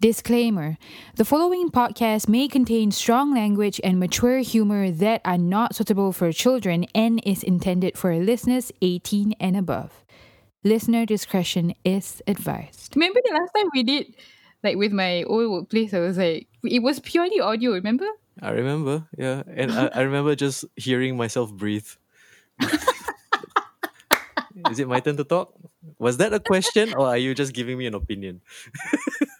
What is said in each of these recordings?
Disclaimer The following podcast may contain strong language and mature humor that are not suitable for children and is intended for listeners 18 and above. Listener discretion is advised. Remember the last time we did, like with my old workplace, I was like, it was purely audio, remember? I remember, yeah. And I, I remember just hearing myself breathe. Is it my turn to talk? Was that a question or are you just giving me an opinion?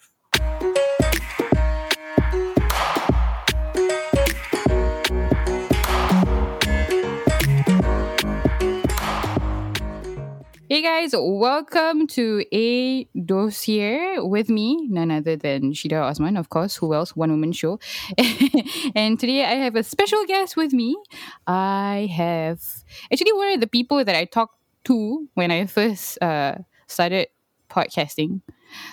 Hey guys, welcome to A Dossier with me, none other than Shida Osman, of course, who else? One woman show. and today I have a special guest with me. I have actually one of the people that I talked to when I first uh, started podcasting.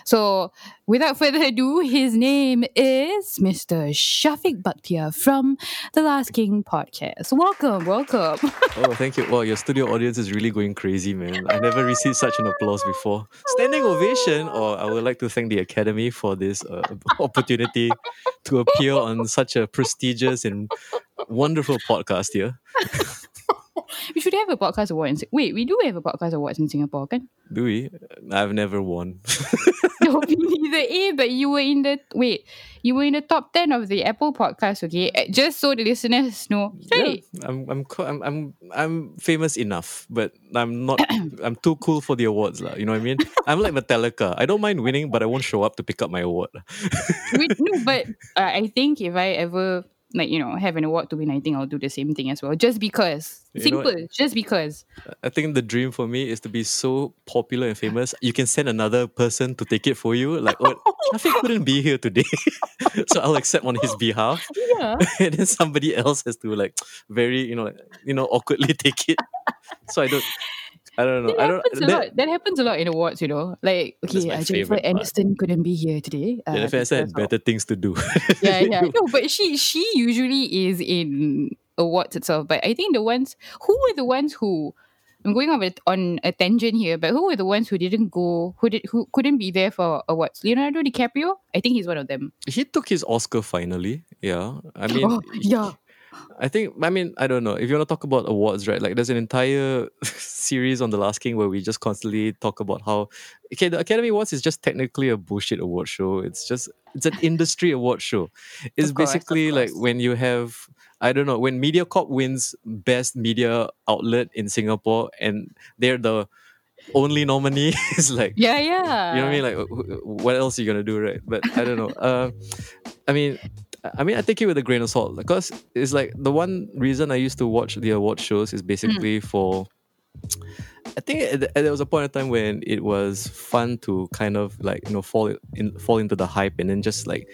So, without further ado, his name is Mr. Shafiq Bakhtiar from the Last King podcast. Welcome, welcome. Oh, thank you. Wow, your studio audience is really going crazy, man. I never received such an applause before. Standing ovation, or I would like to thank the Academy for this uh, opportunity to appear on such a prestigious and wonderful podcast here. we should have a podcast award. In, wait, we do have a podcast awards in Singapore, kan? Do we? I've never won. no, me neither. Eh, but you were in the wait, you were in the top ten of the Apple podcast. Okay, Uh, just so the listeners know. Hey, Yeah, I'm, I'm, I'm, I'm, I'm famous enough, but I'm not. I'm too cool for the awards, lah. You know what I mean? I'm like Metallica. I don't mind winning, but I won't show up to pick up my award. wait, no, but uh, I think if I ever like you know have an award to win, I think I'll do the same thing as well. Just because, You simple. Just because. I think the dream for me is to be so popular and famous. You can send another person to take it for you. Like, oh, Shafiq couldn't be here today, so I'll accept on his behalf. Yeah. and then somebody else has to like very you know like, you know awkwardly take it. So I don't. I don't know. That I don't. happens a that- lot. That happens a lot in awards, you know. Like, okay, uh, Jennifer. Aniston couldn't be here today. Uh, Jennifer Aniston had better things to do. yeah, yeah. No, but she she usually is in awards itself. But I think the ones who were the ones who I'm going on a, on a tangent here, but who were the ones who didn't go who did who couldn't be there for awards? Leonardo DiCaprio? I think he's one of them. he took his Oscar finally. Yeah, I mean, oh, yeah. I think I mean I don't know if you want to talk about awards, right? Like there's an entire series on The Last King where we just constantly talk about how okay, the Academy Awards is just technically a bullshit award show. It's just it's an industry award show. It's course, basically like when you have I don't know when MediaCorp wins best media outlet in Singapore and they're the only nominee. it's like Yeah, yeah. you know what I mean? Like, wh- wh- what else are you gonna do, right? But I don't know. Uh, I mean, I mean, I take it with a grain of salt because it's like the one reason I used to watch the award shows is basically hmm. for. I think there was a point in time when it was fun to kind of like you know fall in fall into the hype and then just like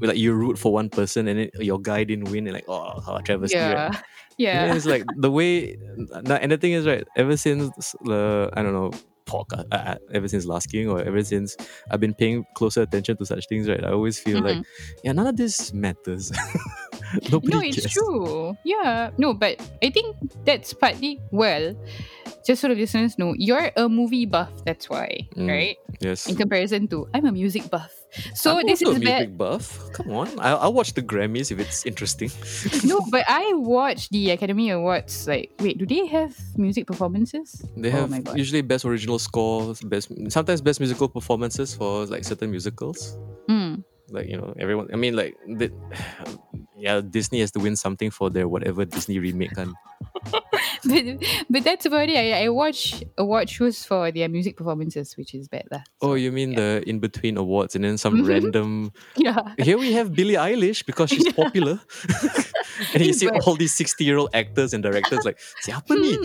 like you root for one person and then your guy didn't win and like oh how travesty right? yeah. And Yeah. it's like the way, and the thing is, right, ever since the, I don't know, podcast, uh, uh, ever since Last King or ever since I've been paying closer attention to such things, right, I always feel like, yeah, none of this matters. Nobody Mm-hmm. No, it's cares. true. Yeah. No, but I think that's partly well, just so the listeners know, you're a movie buff, that's why, Mm. right? Yes. In comparison to I'm a music buff. So I'm this is a bad. music buff. Come on, I'll, I'll watch the Grammys if it's interesting. no, but I watch the Academy Awards. Like, wait, do they have music performances? They Oh have usually best original scores, best sometimes best musical performances for like certain musicals. Mm. like you know everyone i mean like the, yeah disney has to win something for their whatever disney remake kan. But, but that's about it. I, I watch award shows for their music performances, which is bad. lah. oh you mean the in between awards and then some random Yeah. here we have billie eilish because she's popular and you see all these 60 year old actors and directors like siapa ni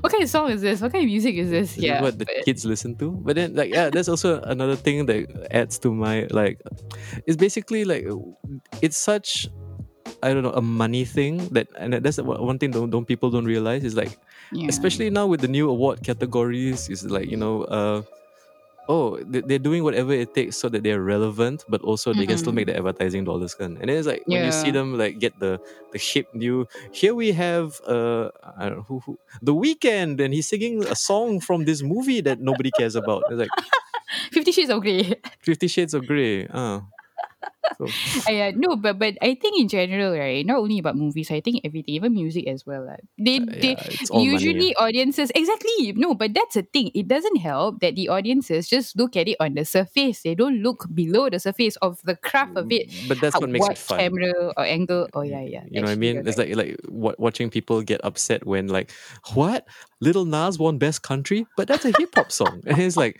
what kind of song is this? What kind of music is this? This is Yeah. what the but- kids listen to but then like yeah there's also another thing that adds to my like it's basically like it's such I don't know a money thing that and that's one thing don't, don't people don't realize is like yeah. especially now with the new award categories is like you know uh oh they- they're doing whatever it takes so that they're relevant but also they can still make the advertising dollars kan. and then it's like when you see them like get the the hip new here we have uh I don't know who, who the Weeknd and he's singing a song from this movie that nobody cares about it's like Fifty Shades of Grey. Fifty Shades of Grey. Uh. So, I, uh, no, but but I think in general, right? Not only about movies, I think everything, even music as well. They Uh, they yeah, it's all money, usually audiences exactly no, but that's the thing. It doesn't help that the audiences just look at it on the surface. They don't look below the surface of the craft of it. but that's what makes what it fun. camera or angle? Oh yeah, yeah. You know what I mean? you're It's right. like like wa- watching people get upset when like, what? Lil Nas won Best Country, but that's a hip hop song, and it's like,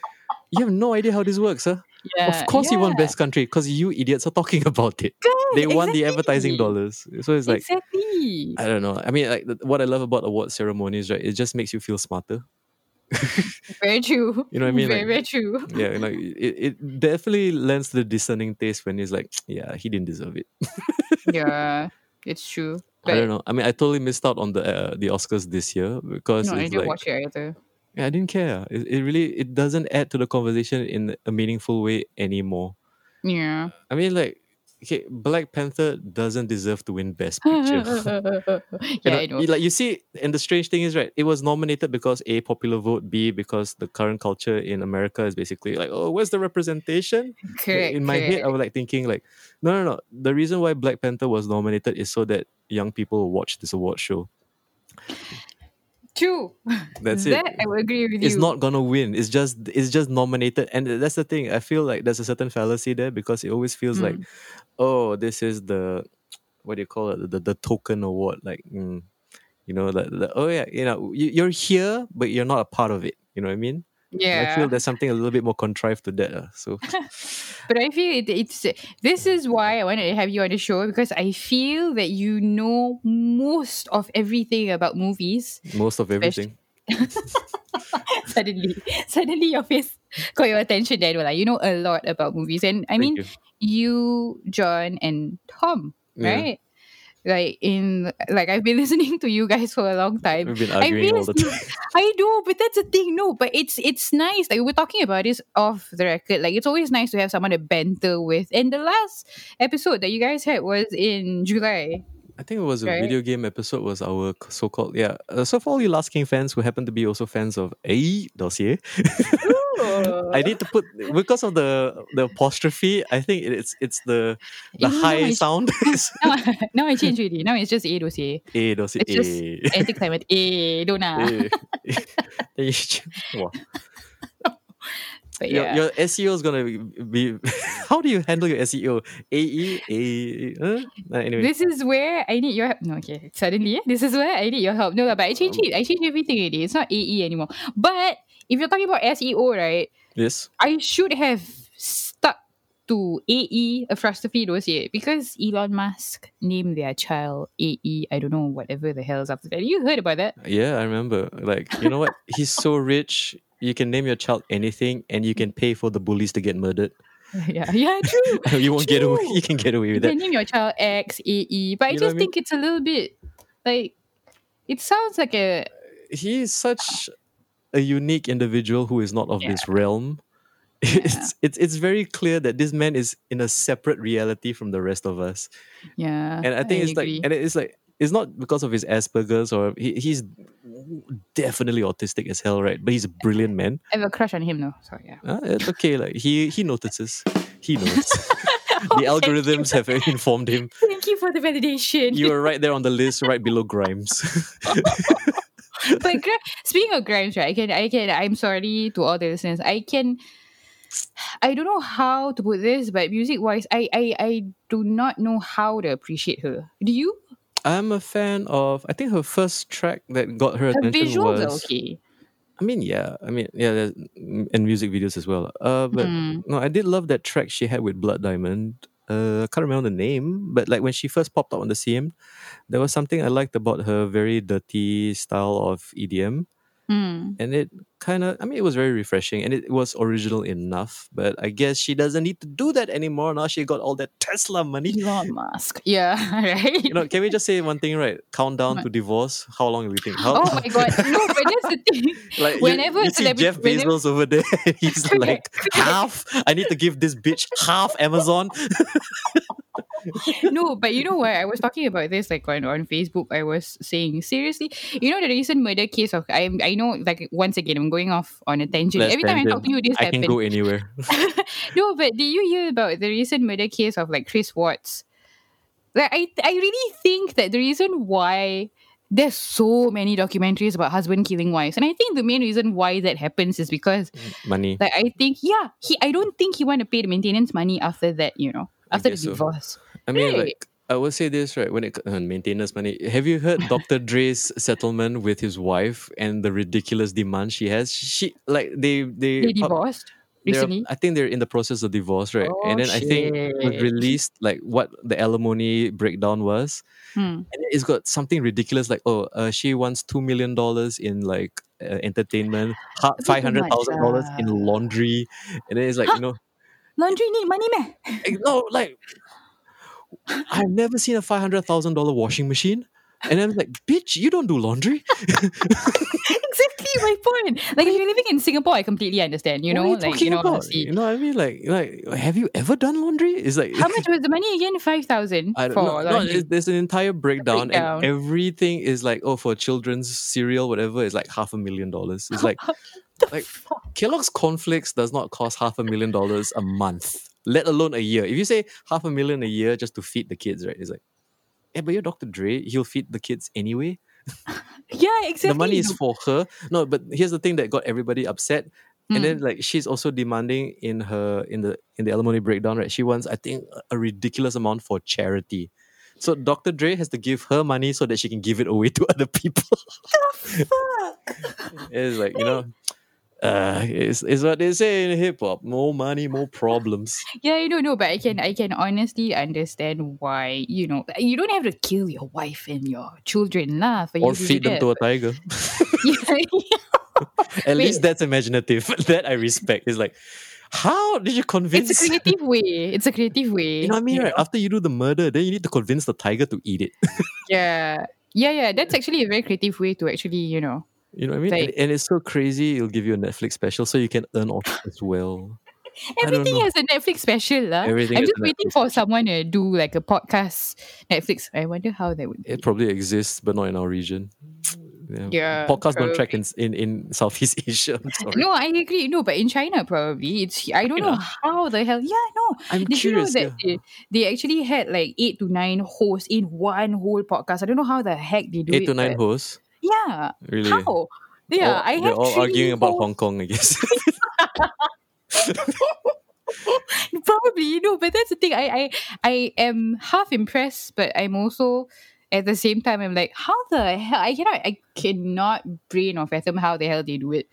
you have no idea how this works, huh? Yeah, of course he won yeah. Best Country because you idiots are talking about it. They won the advertising dollars, so it's like. exactly. I don't know. I mean, like what I love about award ceremonies, right? It just makes you feel smarter. Very true. You know what I mean? Very Like- very true. Yeah, like it, it definitely lends to the discerning taste when he's like, yeah, he didn't deserve it. yeah, it's true. I don't know. I mean, I totally missed out on the uh, the Oscars this year because No, I didn't like, watch it either. Yeah, I didn't care. It, it really it doesn't add to the conversation in a meaningful way anymore. Yeah. I mean, like, okay, Black Panther doesn't deserve to win Best Picture. yeah, You know, uh, I know. Like you see, and the strange thing is, right? It was nominated because a popular vote, b because the current culture in America is basically like, oh, where's the representation? Correct. in my head, I was like thinking, like, no, no, no. The reason why Black Panther was nominated is so that young people watch this award show. True. That's that it. I will agree with It's you. not gonna win. It's just it's just nominated, and that's the thing. I feel like there's a certain fallacy there because it always feels like, Mm. oh, this is the what do you call it? The the token award, like, mm, you know, the, the oh yeah, you know, you, you're here, but you're not a part of it. You know what I mean? Yeah. I feel there's something a little bit more contrived to that. uh, so But I feel it, it's this is why I wanted to have you on the show because I feel that you know most of everything about movies. most of everything. suddenly, suddenly your face got your attention then. Like you know a lot about movies, and I Thank mean you. you, John, and Tom, Yeah. right? Like in like I've been listening to you guys for a long time. We've been I arguing all the time. I know, but that's the thing. No, but it's it's nice. Like we're talking about this off the record. Like it's always nice to have someone to banter with. And the last episode that you guys had was in July. I think it was a Right? video game episode. Was our so-called yeah. Uh, so for all you Last King fans who happen to be also fans of A dossier, I need to put because of the the apostrophe. I think it's it's the the no, high it's- sound. now, now I changed already. Now it's just A dossier. A dossier. It's just A. Anti-climate. A Dona. A. Then Wow. But Your, yeah. your SEO is gonna be. How do you handle your SEO? AE. Huh? Uh, anyway, This is where I need your help. No, okay. Suddenly, eh, this is where I need your help. No, but I changed it. I changed everything already. It's not AE anymore. But if you're talking about SEO, right? yes. I should have stuck to AE apostrophe dossier because Elon Musk named their child AE. I don't know whatever the hell's after that. You heard about that? Yeah, I remember. Like, you know what? He's so rich. You can name your child anything, and you can pay for the bullies to get murdered. yeah, yeah, true. you won't get away. You can get away You with can that. name your child X AE, but I You know just I mean? think it's a little bit like it sounds like a He is such a unique individual who is not of this realm. It's it's it's very clear that this man is in a separate reality from the rest of us. yeah. and I think it's agree. like, and it's like, it's not because of his Asperger's or he, he's definitely autistic as hell, right? But he's a brilliant man. I have a crush on him though. So yeah. Uh, it's okay, like he he notices, he knows. the algorithms have informed him. Thank you for the validation. You are right there on the list, right below Grimes. but Gra- speaking of Grimes, right? I can, I can. I'm sorry to all the listeners. I can. I don't know how to put this, but music wise, I, I, I do not know how to appreciate her. Do you? I'm a fan of. I think her first track that got her Her attention visuals was. okay. I mean, yeah. I mean, yeah, and music videos as well. Uh, but Mm. no, I did love that track she had with Blood Diamond. Uh, I can't remember the name, but like when she first popped up on the CM, there was something I liked about her very dirty style of EDM, Mm. and it kind of, I mean, it was very refreshing and it was original enough. But I guess she doesn't need to do that anymore now. She got all that Tesla money. Elon Musk. Yeah, right. You know, can we just say one thing, right? Countdown to divorce. How long do you think? How, oh my god! No, but that's the thing. Like Whenever you, see celebrity- Jeff whenever- Bezos over there, he's like half. I need to give this bitch half Amazon. no, but you know what? I was talking about this like on, on Facebook. I was saying seriously, you know the recent murder case of I I know like once again I'm going off on a tangent. Let's Every time I talk to you, this I can go anywhere. no, but did you hear about the recent murder case of like Chris Watts? Like I I really think that the reason why there's so many documentaries about husband killing wives, and I think the main reason why that happens is because Money. like I think yeah he I don't think he want to pay the maintenance money after that you know after the guess so. I mean, Right. like I will say this right when it uh, maintenance money. Have you heard Dr. Dre's settlement with his wife and the ridiculous demand she has? She like they they They divorced they're- recently. I think they're in the process of divorce, right? Oh, and then I think it was released like what the alimony breakdown was, Hmm. and it's got something ridiculous like oh, uh, she wants two million dollars in like uh, entertainment, five hundred thousand dollars in ah. laundry, and then it's like you know, Laundry need money, man. no, like I've never seen a five hundred thousand dollar washing machine. And I'm like, bitch, you don't do laundry. exactly my point. Like if you're living in Singapore, I completely understand. You know, you like you know, about? honestly. You know what I mean? Like, like, have you ever done laundry? It's like How much was the money again? Five thousand I don't for know. No, there's an entire breakdown, breakdown. and everything is like, oh, for children's cereal, whatever, is like half a million dollars. It's like, like Kellogg's cornflakes does not cost half a million dollars a month, let alone a year. If you say half a million a year just to feed the kids, right? It's like, yeah, but you're Dr. Dre, he'll feed the kids anyway. yeah, exactly. The money is for her. No, but here's the thing that got everybody upset. Mm. And then like she's also demanding in her in the in the alimony breakdown, right? She wants, I think, a ridiculous amount for charity. So Dr. Dre has to give her money so that she can give it away to other people. the fuck? it's like, you know, uh it's, it's what they say in hip hop. More money, more problems. Yeah, I don't know, but I can I can honestly understand why you know you don't have to kill your wife and your children lah for you or to do feed them that. to a tiger. Yeah, At Wait. least that's imaginative. that I respect. It's like, how did you convince it's a creative way. It's a creative way. You know what I mean, right? After you do the murder, then you need to convince the tiger to eat it. Yeah, yeah, yeah. That's actually a very creative way to actually you know. You know what I mean? Like- and, and it's so crazy. It'll give you a Netflix special, so you can earn off as well. Everything has a Netflix special lah. Everything I'm just waiting Netflix for someone to do like a podcast Netflix. I wonder how that would be. It probably exists, but not in our region. Yeah, Yeah, podcasts don't track in, in in Southeast Asia. No, I agree. No, but in China probably it's. I don't know how the hell. Yeah, no. I'm Did curious. you know that yeah. they, they actually had like eight to nine hosts in one whole podcast? I don't know how the heck they do Eight it. to nine hosts. Yeah. Really? How? Yeah, All- I they're all arguing about. Hong Kong, I guess. Probably no, but that's the thing. I I I am half impressed, but I'm also at the same time I'm like, how the hell? I cannot I cannot brain or fathom how the hell they do it.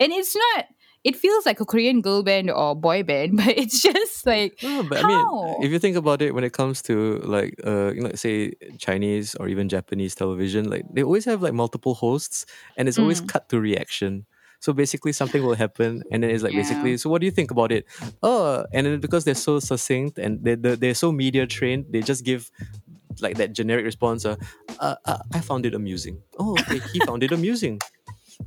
And it's not. It feels like a Korean girl band or boy band, but it's just like No, but I How? mean, if you think about it, when it comes to like, uh, you know, say Chinese or even Japanese television, like they always have like multiple hosts, and it's always Mm. cut to reaction. So basically, something will happen, and then it's like Yeah. basically, so what do you think about it? Oh, and then because they're so succinct and they they're, they're so media trained, they just give like that generic response. Uh, uh, uh, I found it amusing. Oh, okay, he found it amusing.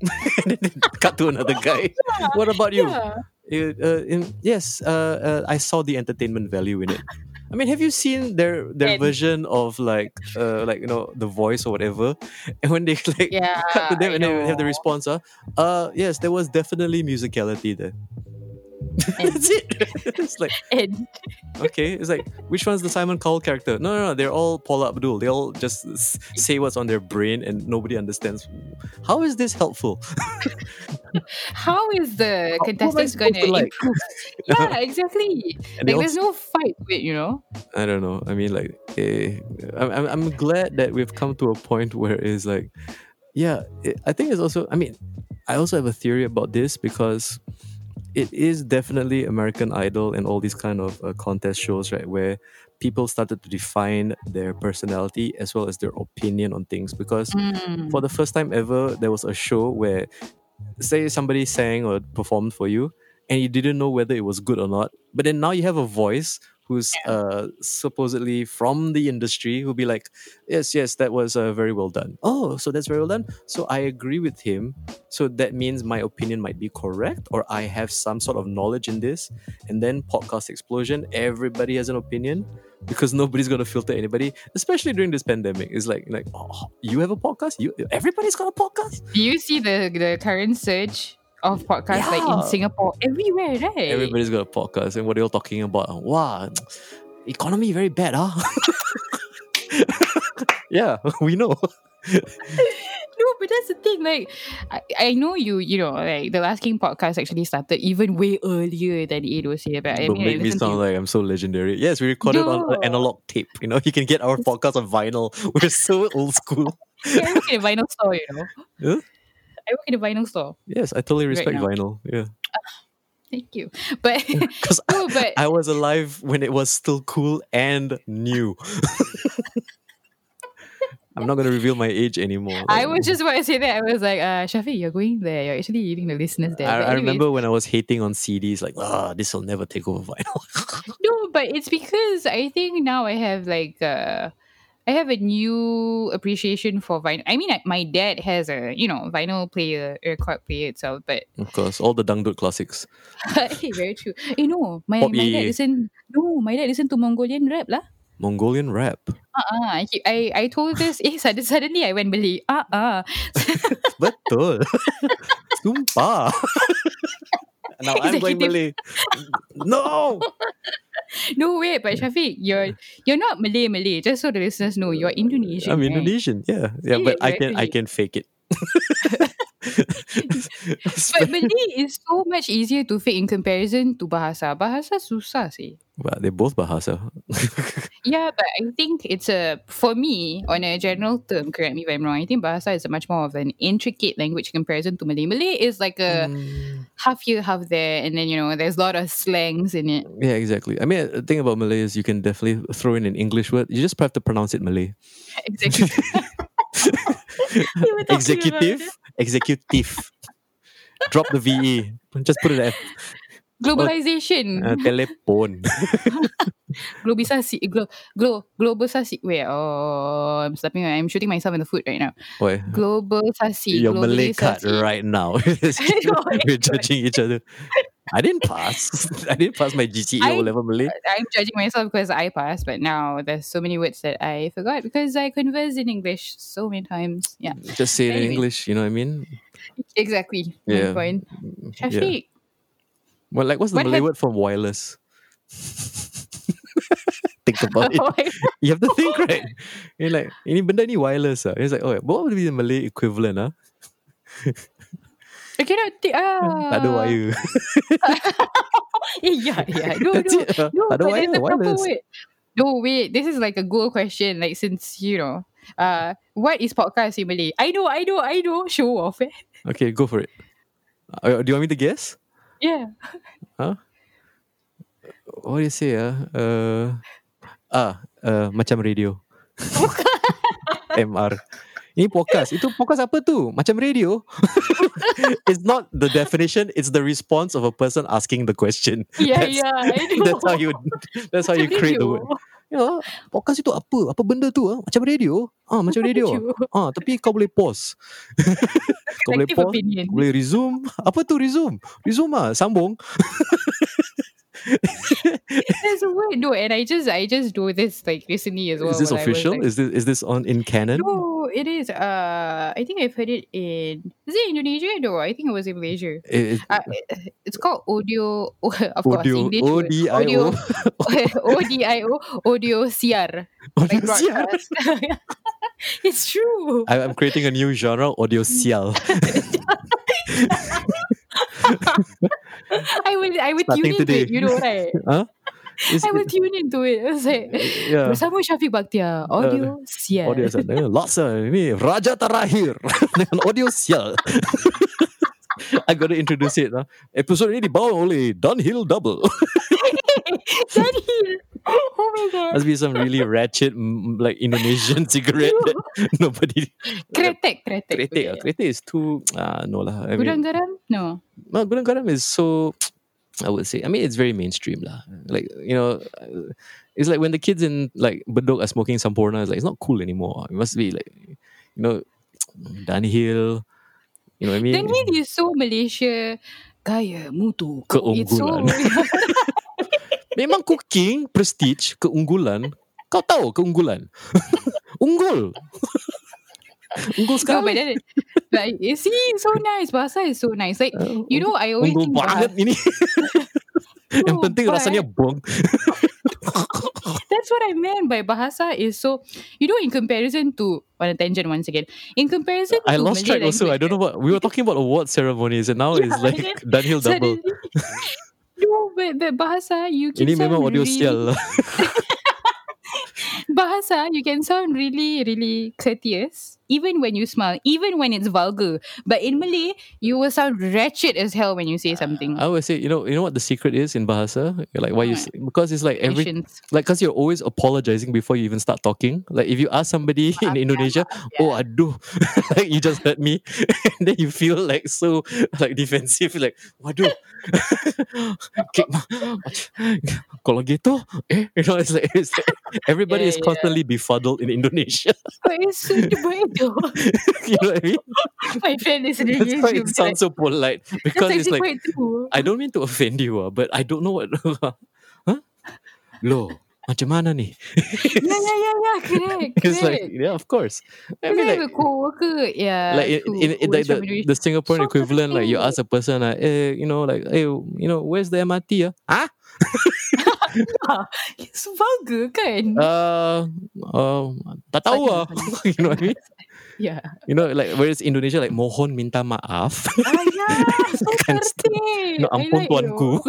And then cut to another guy. What about you? yeah. Uh, uh, in, yes, uh, uh, I saw the entertainment value in it. I mean, have you seen their their And- version of like uh like you know the voice or whatever? And when they like Yeah, cut to them I and they have the response, uh, uh yes, there was definitely musicality there. That's it. it's like And okay, it's like which one's the Simon Cowell character? No, no, no, they're all Paula Abdul. They all just s- say what's on their brain and nobody understands. How is this helpful? how is the How- who am I contestants going supposed to to like? improve? yeah, exactly. And they Like all there's no fight it, you know. I don't know. I mean, like, eh, I'm, I'm, I'm glad that we've come to a point where it's like, yeah, it, I think it's also, I mean, I also have a theory about this because it is definitely American Idol and all these kind of uh, contest shows, right? Where people started to define their personality as well as their opinion on things. Because Mm. for the first time ever, there was a show where, say, somebody sang or performed for you, and you didn't know whether it was good or not. But then now you have a voice who's uh supposedly from the industry who'll be like, yes, yes, that was uh, very well done. Oh, so that's very well done. So I agree with him. So that means my opinion might be correct, or I have some sort of knowledge in this. And then podcast explosion, everybody has an opinion because nobody's gonna filter anybody, especially during this pandemic. It's like like oh, you have a podcast, you everybody's got a podcast. Do you see the the current surge of podcasts like in Singapore everywhere, right? Everybody's got a podcast, and what they're all talking about. Wow, economy very bad, huh? yeah, we know. No, but that's the thing. Like, I, I know you. You know, like the Last King podcast actually started even way earlier than it was here. But I Don't mean, I make me sound like I'm so legendary. Yes, we recorded on No. an analog tape. You know, you can get our podcast on vinyl. We're so old school. I work in a vinyl store, you know. Huh? I work in a vinyl store. Yes, I totally respect now. vinyl. Yeah, Thank you. But because no, but I was alive when it was still cool and new. I'm not gonna reveal my age anymore. I was just about to say that. I was like, uh, Shafi, you're going there. You're actually eating the listeners there. I, I remember when I was hating on CDs, like, ah, this will never take over vinyl. No, but it's because I think now I have like uh I have a new appreciation for vinyl. I mean, I, my dad has a you know vinyl player, record player itself, but of course, all the dangdut classics. hey, very true. You know, my, Pop my dad listen. No, my dad listen to Mongolian rap lah. Mongolian rap. Uh-uh. I, I I told this. Eh, suddenly, suddenly I went Malay. Uh uh. Betul. Sumpah. now I'm going Executive. Malay. No. No wait, but Shafiq, you're you're not Malay Malay. Just so the listeners know, you're Indonesian. I'm right? Indonesian. Yeah. Yeah, Yeah, but I can I can fake it. But Malay is so much easier to fake in comparison to bahasa. Bahasa susah sih. Well, they're both bahasa. Yeah, but I think it's a for me on a general term. Correct me if I'm wrong. I think bahasa is a much more of an intricate language comparison to Malay. Malay is like a Mm, half here, half there, and then you know there's a lot of slangs in it. yeah, exactly. I mean, the thing about Malay is you can definitely throw in an English word. You just have to pronounce it Malay. Exactly. We were talking Executive, executive. Drop the VE. Just put it at globalization, uh, telephone. globisasi, glo, glo, globalisasi. Wait, oh, I'm slapping. I'm shooting myself in the foot right now. Why? Globalisasi. Your Malay card globalisasi. right now. We're judging each other. I didn't pass. I didn't pass my GCE I- level Malay. I'm judging myself because I passed, but now there's so many words that I forgot because I conversed in English so many times. Yeah, Just say it in English. You know what I mean? exactly. Yeah. Point. Yeah. Shafiq, Well, like, what's the What Malay have- word for wireless? think about it. You have to think, right? You're like, ini benda ni wireless ah. It's like, oh, what would be the Malay equivalent ah? I cannot think. Ah. Tak ada wire. Eh, yeah, yeah. No, That's no. it. No, Tak ada wire, wireless. word. No, wait. This is like a Google question. Like, since, you know, uh, what is podcast in Malay? I know, I know, I know. Show off, eh? Okay, go for it. Uh, do you want me to guess? Yeah. What do you say ah? Uh, ah, uh, macam radio. MR. Ini podcast. Itu podcast apa tu? Macam radio. it's not the definition, it's the response of a person asking the question. Yeah, That's- yeah. That's how you that's how you create the word. Ya, podcast itu apa? Apa benda tu? Ah? Macam radio? Ah, macam radio. ah. Tapi kau boleh pause. kau boleh pause, opinion. boleh resume. Apa tu resume? Resume ah, sambung. There's a word. No, and I just I just do this like recently as well. is this I was, official? like- is this is this on in canon? no, it is. Uh, I think I've heard it in. Is it Indonesia? No, I think it was in Malaysia. It- it- Uh, it's called audio. Of course, audio, English word. ODIO. ODIO, audio siar. Audio Like sial. it's true. I, I'm creating a new genre, audio sial. I would I would Starting tune into today. it, you know, right? huh? It's, I would tune into it. I like, yeah. bersama Syafiq Bakhtiar, audio siar. Audio sial. Laksa ini Raja Terakhir dengan audio sial. I gotta introduce it. Huh? Episode ini dibawa oleh Dunhill Double. Daniel. Oh my god. Must be some really ratchet like Indonesian cigarette that nobody. Kretek, kretek. Kretek, boleh. kretek is too. Ah, no lah. I Gudang garam? No. no, gudang garam is so. I would say. I mean, it's very mainstream lah. Like you know, it's like when the kids in like Bedok are smoking Sampurna. It's like it's not cool anymore. It must be like you know, Dunhill. You know what I mean? He is so Malaysia gaya mutu. So Keunggulan. Memang cooking prestige keunggulan. Kau tahu keunggulan? Unggul. Unggul No, sekali. but then, like, you see, so nice. Bahasa is so nice. Like, uh, you know, I always Unggul think banget bahasa, ini. Yang No, penting but- rasanya bong. that's what I meant by bahasa is so, you know, in comparison to, on a tangent once again, in comparison I lost Malay track also. I don't know what we were talking about award ceremonies and now it's like and Dunhill double. No, but, but bahasa, you can Ini memang audio really, sial lah. bahasa, you can sound really, really courteous, even when you smile, even when it's vulgar. But in Malay, you will sound wretched as hell when you say something. I always say, you know, you know what the secret is in bahasa? Like why you say, because it's like every Patience. like because you're always apologizing before you even start talking. Like if you ask somebody in Indonesia, oh aduh, like you just hurt me, and then you feel like so like defensive, like waduh, kalau gitu, eh, you know, it's like, it's like everybody Yeah, is yeah. constantly befuddled in Indonesia. But it's so bodoh. you know what I mean? My friend is in That's why it sounds so polite because it's like. I don't mean to offend you, ah, but I don't know what. huh? Lo, macam mana ni? yeah, yeah, yeah, yeah, correct, correct. It's like, yeah, of course. I mean, like, co-worker, yeah. like in, in, in like the, the Singaporean equivalent, like you ask a person, like, eh, you know, like, hey, you know, where's the MRT? Ah? Huh? It's vulgar kan? Uh, uh, tak tahu ah. you know what I mean? Yeah. You know, like whereas Indonesia, like mohon minta maaf. Ah, yeah, so Kind of stuff. perfect. no, ampun like tuanku.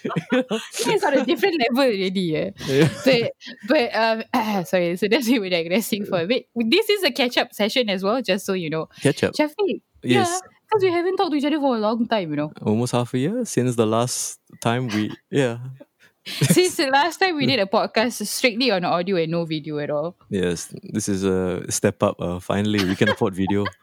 it's on a different level already. Yeah. But but um sorry, so that's we were digressing for a bit. This is a catch up session as well, just so you know. Catch up. Shafiq, Yes. yeah, because we haven't talked to each other for a long time, you know. Almost half a year since the last time we, yeah. Since the last time we did a podcast strictly on audio and no video at all. Yes, this is a step up. Uh, finally, we can afford video.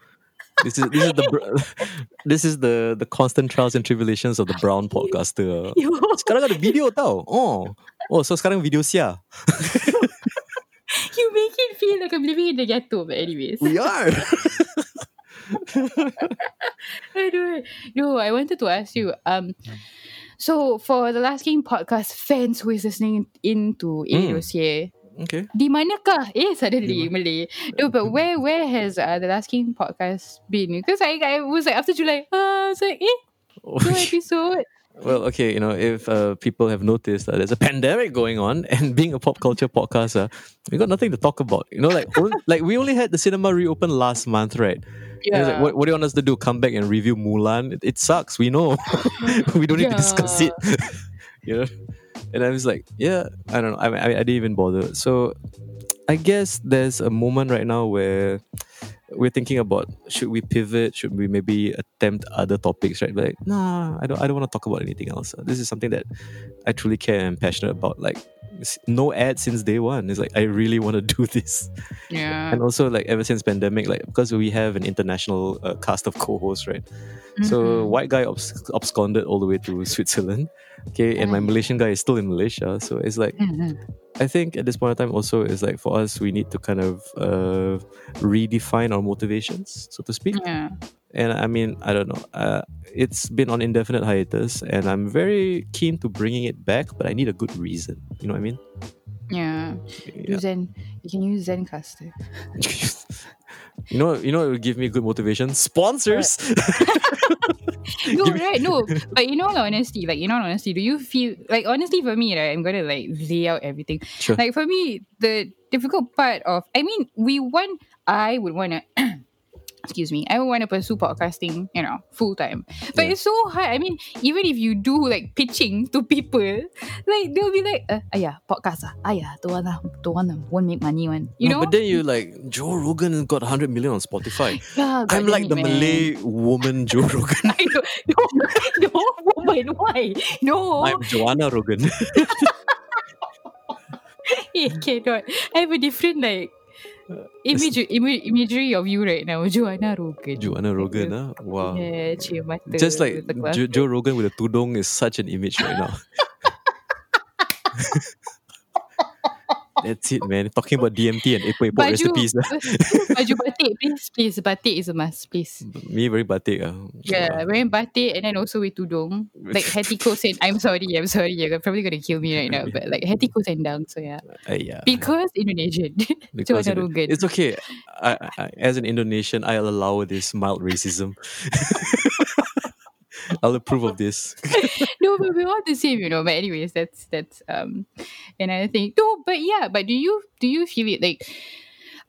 This is this is the br- this is the the constant trials and tribulations of the brown podcaster. Yo, Sekarang ada video tau. Oh, oh, so sekarang video sia. you make it feel like I'm living in the ghetto, but anyways. We are. Aduh. No, I wanted to ask you. Um, so for the Last King podcast fans who is listening into A Mm. Dossier, okay. di manakah? Eh, suddenly Malay. No, but where where has uh, the Last King podcast been? Because I I was like after July, uh, I was like, eh, no episode. Well, okay, you know, if uh, people have noticed that there's a pandemic going on, and being a pop culture podcaster, we got nothing to talk about. You know, like like we only had the cinema reopen last month, right? It's like, what, what do you want us to do? Come back and review Mulan? It, it sucks. We know. we don't need to discuss it. you know, and I was like, yeah, I don't know. I, I I didn't even bother. So, I guess there's a moment right now where we're thinking about should we pivot? Should we maybe attempt other topics? Right? But like, nah, I don't. I don't want to talk about anything else. This is something that I truly care and passionate about. Like, no ad since day one. It's like I really want to do this. Yeah. And also, like ever since pandemic, like because we have an international uh, cast of co-hosts, right? So Mhm. white guy abs- absconded all the way to Switzerland, okay, and my Malaysian guy is still in Malaysia. So it's like Mhm. I think at this point in time, also is like for us, we need to kind of uh, redefine our motivations, so to speak. yeah. And I mean, I don't know. Uh, it's been on indefinite hiatus, and I'm very keen to bringing it back, but I need a good reason. You know what I mean? Yeah. Yeah. Use Zen. You can use Zencastr. you know, you know, it would give me good motivation. Sponsors. No, Give right? No, but you know, honesty, like you know, honesty, do you feel like honestly for me, right? I'm gonna like lay out everything. Sure. Like for me, the difficult part of, I mean, we want, I would wanna. Excuse me. I want to pursue podcasting, you know, full time. But Yeah. it's so hard. I mean, even if you do like pitching to people, like they'll be like, uh, "Ah yeah, podcast ah, yeah, the one lah, the one that won't make money one." You No, know? but then you like Joe Rogan got 100 million on Spotify. yeah, I'm like the man. Malay woman Joe Rogan. I don't, no, no, woman, why? No. I'm Joanna Rogan. I cannot. I have a different like Image, ima- imagery of you right now, Joanna Rogan. Joanna Rogan, huh? Wow. Yeah, mata. Just like. Jo- Joe Rogan with a tudong is such an image right now. That's it, man. Talking about DMT and epok epok recipes. baju batik, please, please. Batik is a must, please. Me very batik. ah. Yeah, wearing batik and then also with tudung. Like Hetty Koes said, I'm sorry, I'm sorry, you're probably gonna kill me right now. But like Hetty Koes Endang, so yeah. Ah, yeah. Because Indonesian. Because it- it's okay. I, I, as an Indonesian, I'll allow this mild racism. I'll approve of this. no, but we're all the same, you know. But anyways, that's that's um another thing. No, but yeah, but do you do you feel it like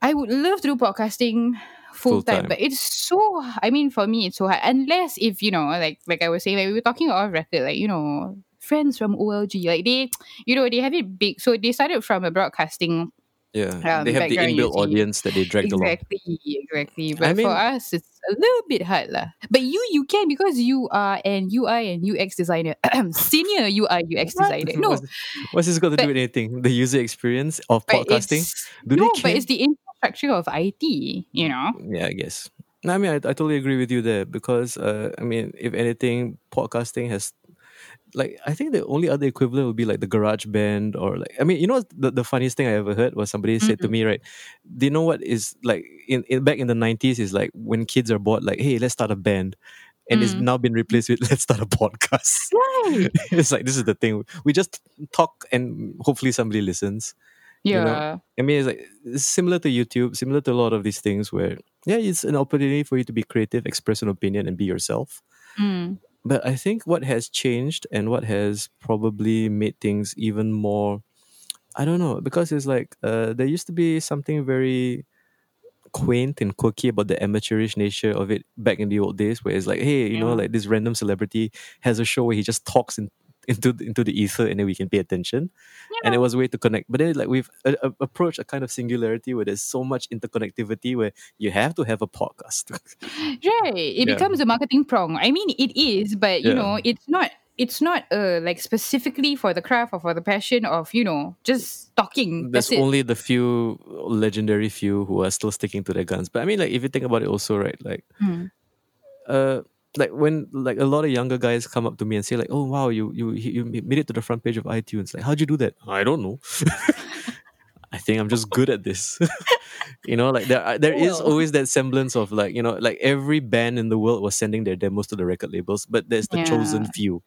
I would love to do podcasting full time, but it's so I mean for me it's so hard. Unless if you know, like like I was saying, like we were talking off record, like, you know, friends from OLG, like they you know, they have it big. So they started from a broadcasting Yeah, Um, they have the inbuilt see. audience that they dragged along. exactly, exactly. But mean- for us, it's a little bit hard, lah. But you, you can because you are an UI and UX designer, senior UI UX designer. No, What's, what's this got to do with anything? The user experience of podcasting? Do no, but it's the infrastructure of IT. You know, Yeah, I guess. No, I mean, I, I totally agree with you there because, uh, I mean, if anything, podcasting has, like, I think the only other equivalent would be like the Garage Band or like, I mean, you know, what the, the funniest thing I ever heard was somebody said to me, right? Do you know what is like in, in back in the 90s is like when kids are bored, like, hey, let's start a band. And it's Mm. now been replaced with let's start a podcast. right? it's like, this is the thing. We just talk and hopefully somebody listens. Yeah, know, I mean, it's like it's similar to YouTube, similar to a lot of these things where, yeah, it's an opportunity for you to be creative, express an opinion, and be yourself. Mm. But I think what has changed and what has probably made things even more, I don't know, because it's like uh, there used to be something very quaint and quirky about the amateurish nature of it back in the old days, where it's like, hey, you know, like this random celebrity has a show where he just talks in, into into the ether, and then we can pay attention and it was a way to connect. But then, like we've uh, uh, approached a kind of singularity where there's so much interconnectivity where you have to have a podcast. right. It Yeah. becomes a marketing prong. I mean, it is, but you Yeah. know, it's not. It's not uh, like specifically for the craft or for the passion of you know just talking. there's That's only the few legendary few who are still sticking to their guns. But I mean, like if you think about it, also right, like, Hmm. uh. Like when like a lot of younger guys come up to me and say like, "Oh wow, you you you made it to the front page of iTunes." Like, how'd you do that? I don't know. I think I'm just good at this. you know, like there there is always that semblance of like you know, like every band in the world was sending their demos to the record labels, but there's the chosen few.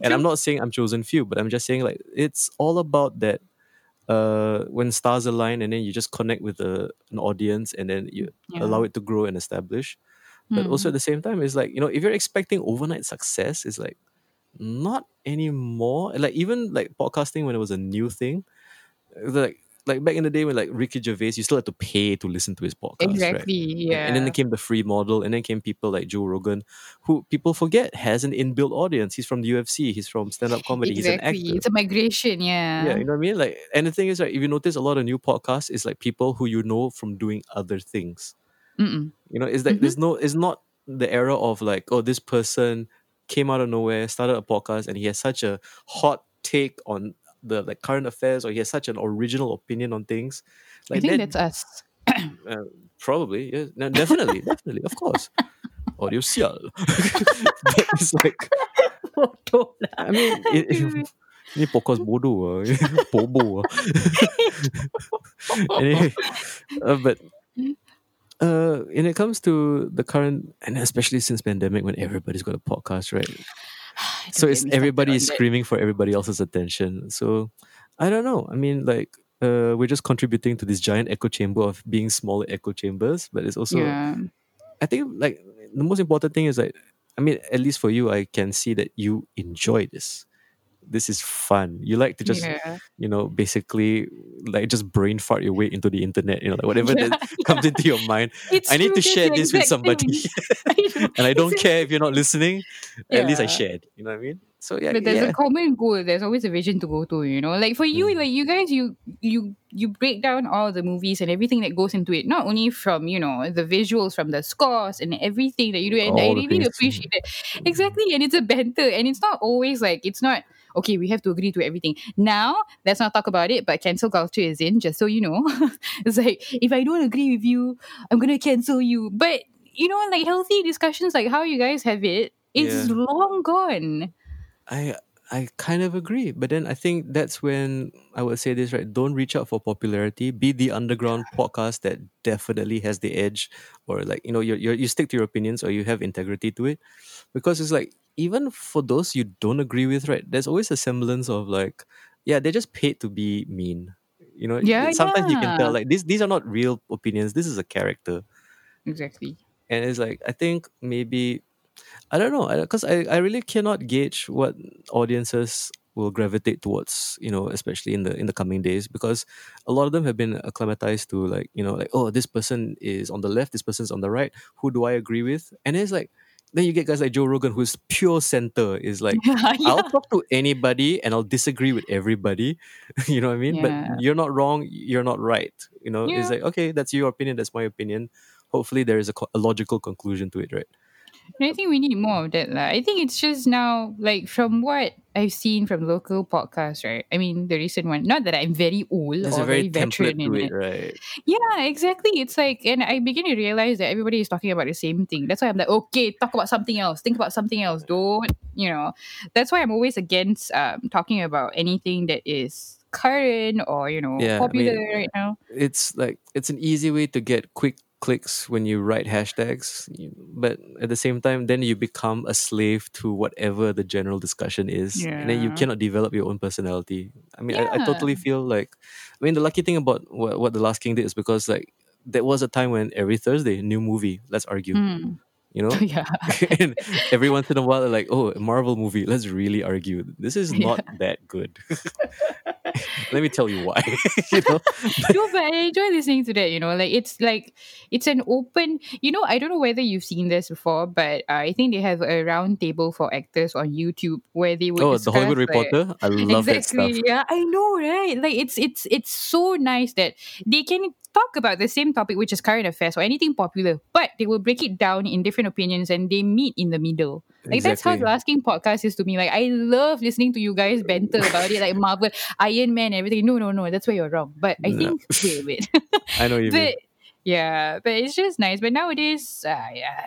And I'm not saying I'm chosen few, but I'm just saying like it's all about that. Uh, when stars align and then you just connect with a, an audience and then you Yeah. allow it to grow and establish. But also Mm. at the same time, it's like you know if you're expecting overnight success, it's like not anymore. Like even like podcasting when it was a new thing, like like back in the day when like Ricky Gervais, you still had to pay to listen to his podcast, right? Yeah. And then there came the free model, and then came people like Joe Rogan, who people forget has an inbuilt audience. He's from the UFC, he's from stand up comedy, he's an exactly. actor. It's a migration. Yeah. Yeah, you know what I mean? Like, and the thing is, like, if you notice a lot of new podcasts, it's like people who you know from doing other things. Mm-mm. You know, it's like there's no, it's not the era of like, oh, this person came out of nowhere, started a podcast, and he has such a hot take on the like current affairs, or he has such an original opinion on things. I think that, that's us. uh, probably, yeah, no, definitely, definitely, of course. Audio but it's like, I mean, it, it, Ni podcast bodoh lah. Bobo lah. anyway, uh, but uh, when it comes to the current, and especially since pandemic, when everybody's got a podcast, right? so it's get me started everybody is screaming for everybody else's attention. So I don't know. I mean, like, uh, we're just contributing to this giant echo chamber of being smaller echo chambers, but it's also yeah. I think like the most important thing is like I mean, at least for you, I can see that you enjoy this. This is fun. You like to just yeah. you know basically like just brain fart your way into the internet. You know, like whatever that comes into your mind. It's I need to share this with somebody. I and I don't care if you're not listening. At least I shared. You know what I mean? So yeah, But there's yeah. a common goal. There's always a vision to go to, you know. Like for you, Mm. like you guys, you you you break down all the movies and everything that goes into it. Not only from you know the visuals, from the scores and everything that you do. And I All the really things. appreciate it. Exactly, and it's a banter, and it's not always like it's not okay. We have to agree to everything. Now let's not talk about it. But cancel culture is in, just so you know. it's like if I don't agree with you, I'm gonna cancel you. But you know, like healthy discussions, like how you guys have it, it's Yeah. long gone. I I kind of agree, but then I think that's when I would say this right. Don't reach out for popularity. Be the underground podcast that definitely has the edge, or like you know, you you stick to your opinions or you have integrity to it, because it's like even for those you don't agree with, right? There's always a semblance of like, yeah, they're just paid to be mean. You know, Yeah, sometimes you can tell like these these are not real opinions. This is a character Exactly. and it's like I think maybe I don't know because I, I really cannot gauge what audiences will gravitate towards you know especially in the in the coming days because a lot of them have been acclimatized to like you know like oh this person is on the left this person's on the right who do I agree with and it's like then you get guys like Joe Rogan who's pure center is like yeah, I'll talk to anybody and I'll disagree with everybody. you know what I mean? Yeah. But you're not wrong, you're not right. You know, Yeah. it's like, okay, that's your opinion, that's my opinion. Hopefully there is a, co- a logical conclusion to it, right? I think we need more of that. lah. I think it's just now, like, from what I've seen from local podcasts, right? I mean, the recent one, not that I'm very old There's or a very very veteran in it. right? Yeah, exactly. It's like, and I begin to realize that everybody is talking about the same thing. That's why I'm like, okay, talk about something else. Think about something else. Don't, you know. That's why I'm always against um, talking about anything that is current or, you know, Yeah, I popular mean- right now. It's like it's an easy way to get quick clicks when you write hashtags, but at the same time, then you become a slave to whatever the general discussion is, and then you cannot develop your own personality. I mean, I, I totally feel like, I mean, the lucky thing about what, what the Last King did is because like there was a time when every Thursday, new movie, let's argue, Hmm. You know. yeah. and every once in a while, they're like, oh, a Marvel movie, let's really argue. This is Yeah. not that good. Let me tell you why. you know, no, but I enjoy listening to that. You know, like it's like it's an open. You know, I don't know whether you've seen this before, but uh, I think they have a round table for actors on YouTube where they would. oh, the Hollywood like- Reporter, I love exactly. that stuff. Yeah, I know, right? Like it's it's it's so nice that they can talk about the same topic, which is current affairs or anything popular, but they will break it down in different opinions and they meet in the middle. Like that's how the Asking podcast is to me. Like I love listening to you guys banter about it, like Marvel, Iron Man, everything. No, no, no, that's where you're wrong. But I No. think wait, wait. I know you mean. yeah, but it's just nice. But nowadays, uh, yeah.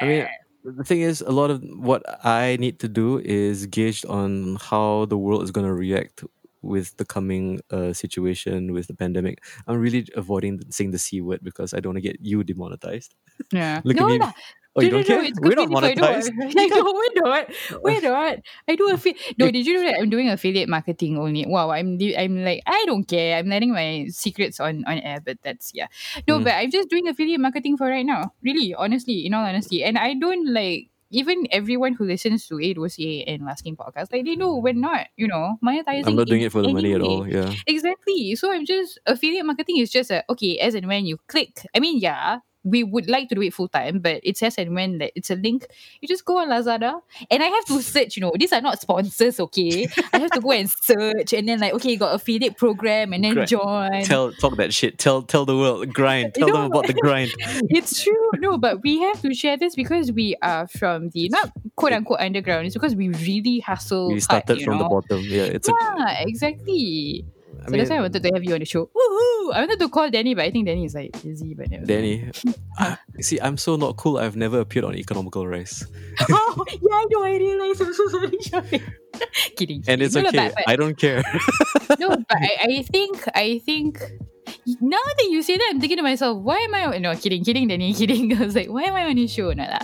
I mean, the thing is, a lot of what I need to do is gauged on how the world is going to react with the coming uh, situation with the pandemic. I'm really avoiding saying the C word because I don't want to get you demonetized. yeah. Look no, at me. lah. Oh, you no, don't no, care? no, it's We're not monetized. No, no, we're not. We're not. I do affiliate. No, did you know that I'm doing affiliate marketing only? Wow, I'm I'm like I don't care. I'm letting my secrets on on air, but that's yeah. No, Mm. but I'm just doing affiliate marketing for right now. Really, honestly, in all honesty, and I don't like. Even everyone who listens to A Dossier and Last podcast, like they know mm. we're not, you know, monetizing. I'm not doing it for the money any at all. Yeah. Exactly. So I'm just affiliate marketing is just a okay as and when you click. I mean, yeah, we would like to do it full time, but it says and when that it's a link. You just go on Lazada, and I have to search. You know, these are not sponsors. Okay, I have to go and search, and then like okay, got a affiliate program, and then join. Tell talk that shit. Tell tell the world. Grind. Tell No, them about the grind. it's true. No, but we have to share this because we are from the not quote unquote underground. It's because we really hustle. We started hard, from the bottom. Yeah. It's a. Exactly. I So mean, that's why I wanted to have you on the show. Woohoo! I wanted to call Danny, but I think Danny is like busy. But never. Danny. I, see, I'm so not cool. I've never appeared on Economical Rice, oh, yeah, I know. I realized. I'm so sorry, Shafiq. kidding. and it's. No, okay. But, but, I don't care. no, but I, I think I think now that you say that, I'm thinking to myself, why am I? No, kidding, kidding, Danny, kidding. I was like, why am I on his show? No, lah.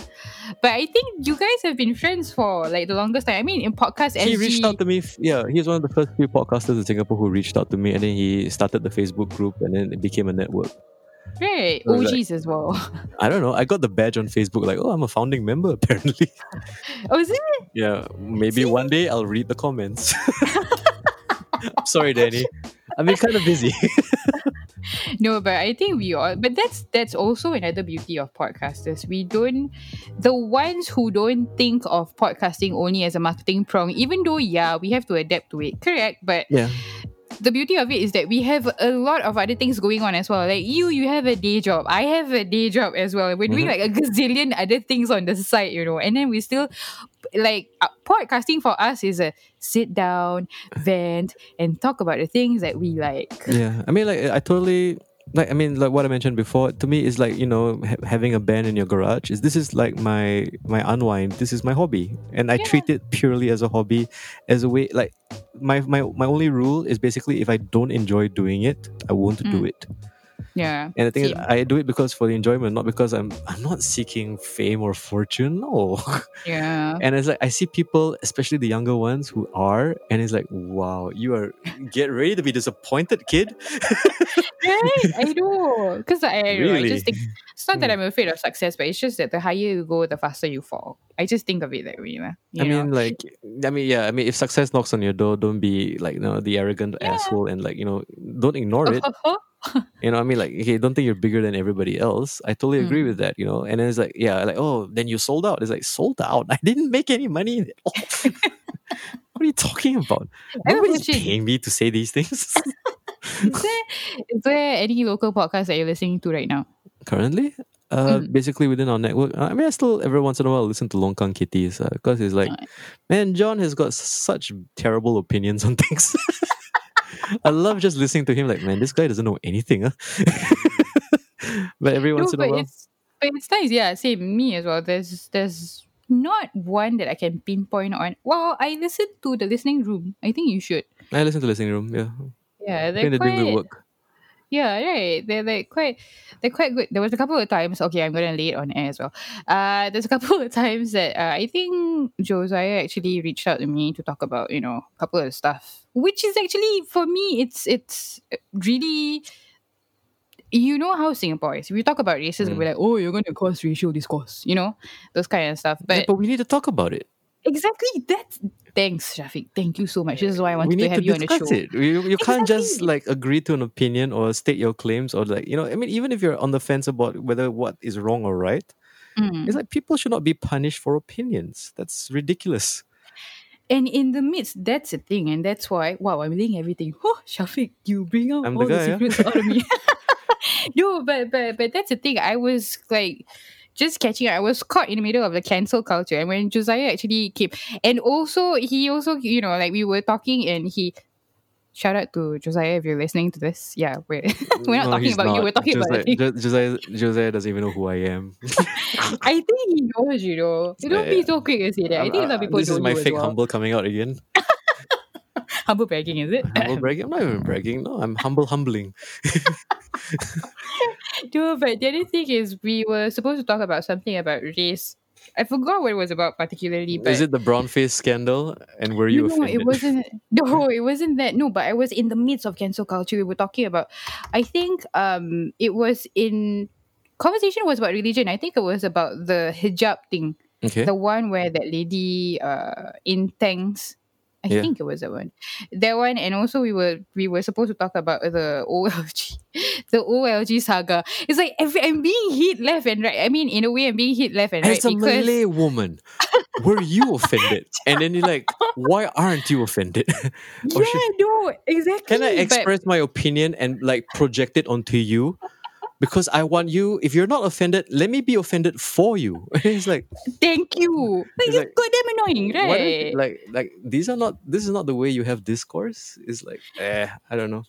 But I think you guys have been friends for like the longest time. I mean, in podcast, he SG, reached out to me. Yeah, he's one of the first few podcasters in Singapore who reached out to me, and then he started the Facebook group, and then it became a network. right? So, like- OGs as well. I don't know. I got the badge on Facebook, like, oh, I'm a founding member. Apparently, oh, is it? yeah. Maybe one day I'll read the comments. Sorry, Danny. I've been kind of busy. no, but I think we all. But that's that's also another beauty of podcasters. We don't, the ones who don't think of podcasting only as a marketing prong. Even though yeah, we have to adapt to it. Correct, but Yeah. the beauty of it is that we have a lot of other things going on as well. Like you, you have a day job. I have a day job as well. We're doing Mhm. like a gazillion other things on the side, you know. And then we still like uh, podcasting for us is a sit down, vent, and talk about the things that we like. Yeah, I mean, like I totally like. I mean, like what I mentioned before. To me, is like you know ha- having a band in your garage. Is this is like my my unwind. This is my hobby, and I Yeah. treat it purely as a hobby, as a way. Like my my my only rule is basically if I don't enjoy doing it, I won't do Mm. it. Yeah. And the thing is, I do it because for the enjoyment, not because I'm I'm not seeking fame or fortune. No. Yeah. And it's like I see people, especially the younger ones, who are, and it's like, wow, you are get ready to be disappointed, kid. right? I do. Because I, I, I just think it's not that Hmm. I'm afraid of success, but it's just that the higher you go, the faster you fall. I just think of it that way. I know? mean, like, I mean, yeah, I mean, if success knocks on your door, don't be like, you know, the arrogant Yeah. asshole and like, you know, don't ignore it. You know, I mean, like, okay, don't think you're bigger than everybody else. I totally agree Mm. with that. You know, and then it's like, yeah, like, oh, then you sold out. It's like sold out. I didn't make any money. what are you talking about? Nobody's paying me to say these things. is, there, is there any local podcast that you're listening to right now? Currently, uh, Mm. basically within our network, uh, I mean, I still every once in a while listen to Longkang Kitties because it's like, Alright. man, John has got such terrible opinions on things. I love just listening to him. Like, man, this guy doesn't know anything. Huh? but every once no, in a while, it's but it's nice. Yeah, same me as well. There's there's not one that I can pinpoint on. Well, I listen to the listening room. I think you should. I listen to listening room. Yeah, Yeah, they're they're doing good quite. work. Yeah, right. They're like quite they're quite good. There was a couple of times, okay, I'm gonna lay it on air as well. Uh there's a couple of times that uh, I think Josiah actually reached out to me to talk about, you know, a couple of stuff. Which is actually for me it's it's really you know how Singapore is. We talk about racism, Mm. we're like, oh, you're gonna cause racial discourse, you know, those kind of stuff. Yeah, But but we need to talk about it. Exactly that's thanks, Shafiq. Thank you so much. This is why I wanted to have to you on the show. it. You, you can't just like agree to an opinion or state your claims or like you know. I mean, even if you're on the fence about whether what is wrong or right, Mm. it's like people should not be punished for opinions. That's ridiculous. And in the midst, that's the thing, and that's why wow, I'm laying everything. Oh, Shafiq, you bring out I'm all the, guy, yeah? secrets out of me. no, but but but that's the thing. I was like just catching up. I was caught in the middle of the cancel culture, and when Josiah actually came, and also he also you know like we were talking, and he. Shout out to Josiah if you're listening to this. Yeah, we're we're not No, talking about you. We're talking about Josiah, thing. Josiah, Josiah doesn't even know who I am. I think he knows, you know. You don't be so quick to say that. I think a lot of people this is my fake well. humble coming out again. humble bragging, is it? Humble bragging. I'm not even bragging. No, I'm humble humbling. No, but the other thing is we were supposed to talk about something about race. I forgot what it was about particularly, but Is it the brown face scandal? And were you no, offended? it wasn't. No, it wasn't that. No, but I was in the midst of cancel culture. We were talking about. I think um it was in conversation was about religion. I think it was about the hijab thing, okay. the one where that lady uh in tanks. I Yeah. think it was that one. That one, and also we were we were supposed to talk about the OLG, the OLG saga. It's like every, I'm being hit left and right. I mean, in a way, I'm being hit left and right As a because Malay woman, were you offended? And then you're like, why aren't you offended? Yeah, should- no, exactly. Can I but- express my opinion and like project it onto you? Because I want you, if you're not offended, let me be offended for you. it's like, Thank you. Like, It's it's goddamn annoying, right? like, like these are not, this is not the way you have discourse. It's like, eh, I don't know.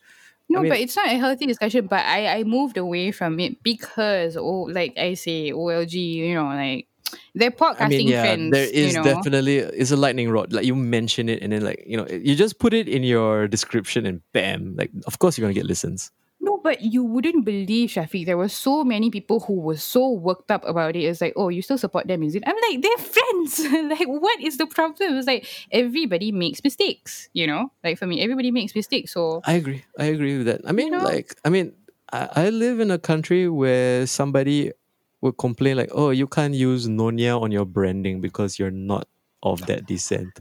no, mean- but it's not a healthy discussion. But I, I moved away from it because, oh, like I say, OLG, you know, like they're podcasting I mean, yeah, friends. there is you know? definitely it's a lightning rod. Like you mention it, and then like you know, you just put it in your description, and bam, like of course you're gonna get listens. But you wouldn't believe, Shafiq. There were so many people who were so worked up about it. It's like, oh, you still support them, is it? I'm like, they're friends. like, what is the problem? It's like everybody makes mistakes, you know? Like for me, everybody makes mistakes. So I agree. I agree with that. I mean, know? like, I mean, I, I live in a country where somebody would complain like, "Oh, you can't use Nonya on your branding because you're not of that descent."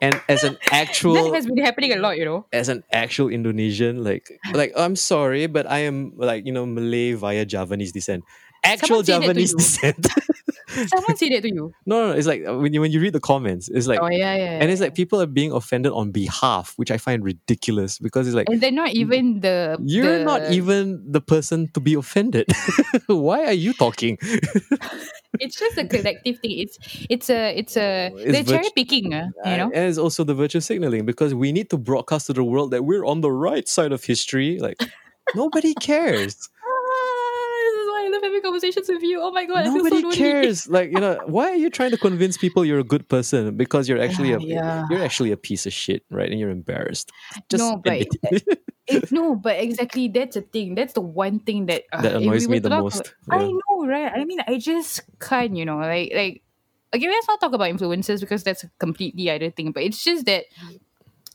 And as an actual that has been happening a lot, you know. as an actual Indonesian, like like I'm sorry, but I am like you know Malay via Javanese descent. Actual Someone said that to Javanese descent. Someone said that to you. no, no, it's like uh, when you when you read the comments, it's like oh yeah, yeah. and it's like people are being offended on behalf, which I find ridiculous because it's like and they're not even the. you're the- not even the person to be offended. Why are you talking? It's just a collective thing. It's it's a it's a It's they're cherry picking, uh, you know. And it's also the virtue signaling because we need to broadcast to the world that we're on the right side of history. Like nobody cares. Ah, this is why I love having conversations with you. Oh my god, I feel so Nobody cares. Like, you know, why are you trying to convince people you're a good person? Because you're actually a Yeah, yeah. you're actually a piece of shit, right? And you're embarrassed. Just No, but it. It- no, but exactly that's the thing. That's the one thing that uh, That annoys we me the talk most. about- I know, right? I mean, I just can't, you know, like like. Okay, let's not talk about influencers because that's a completely other thing. But it's just that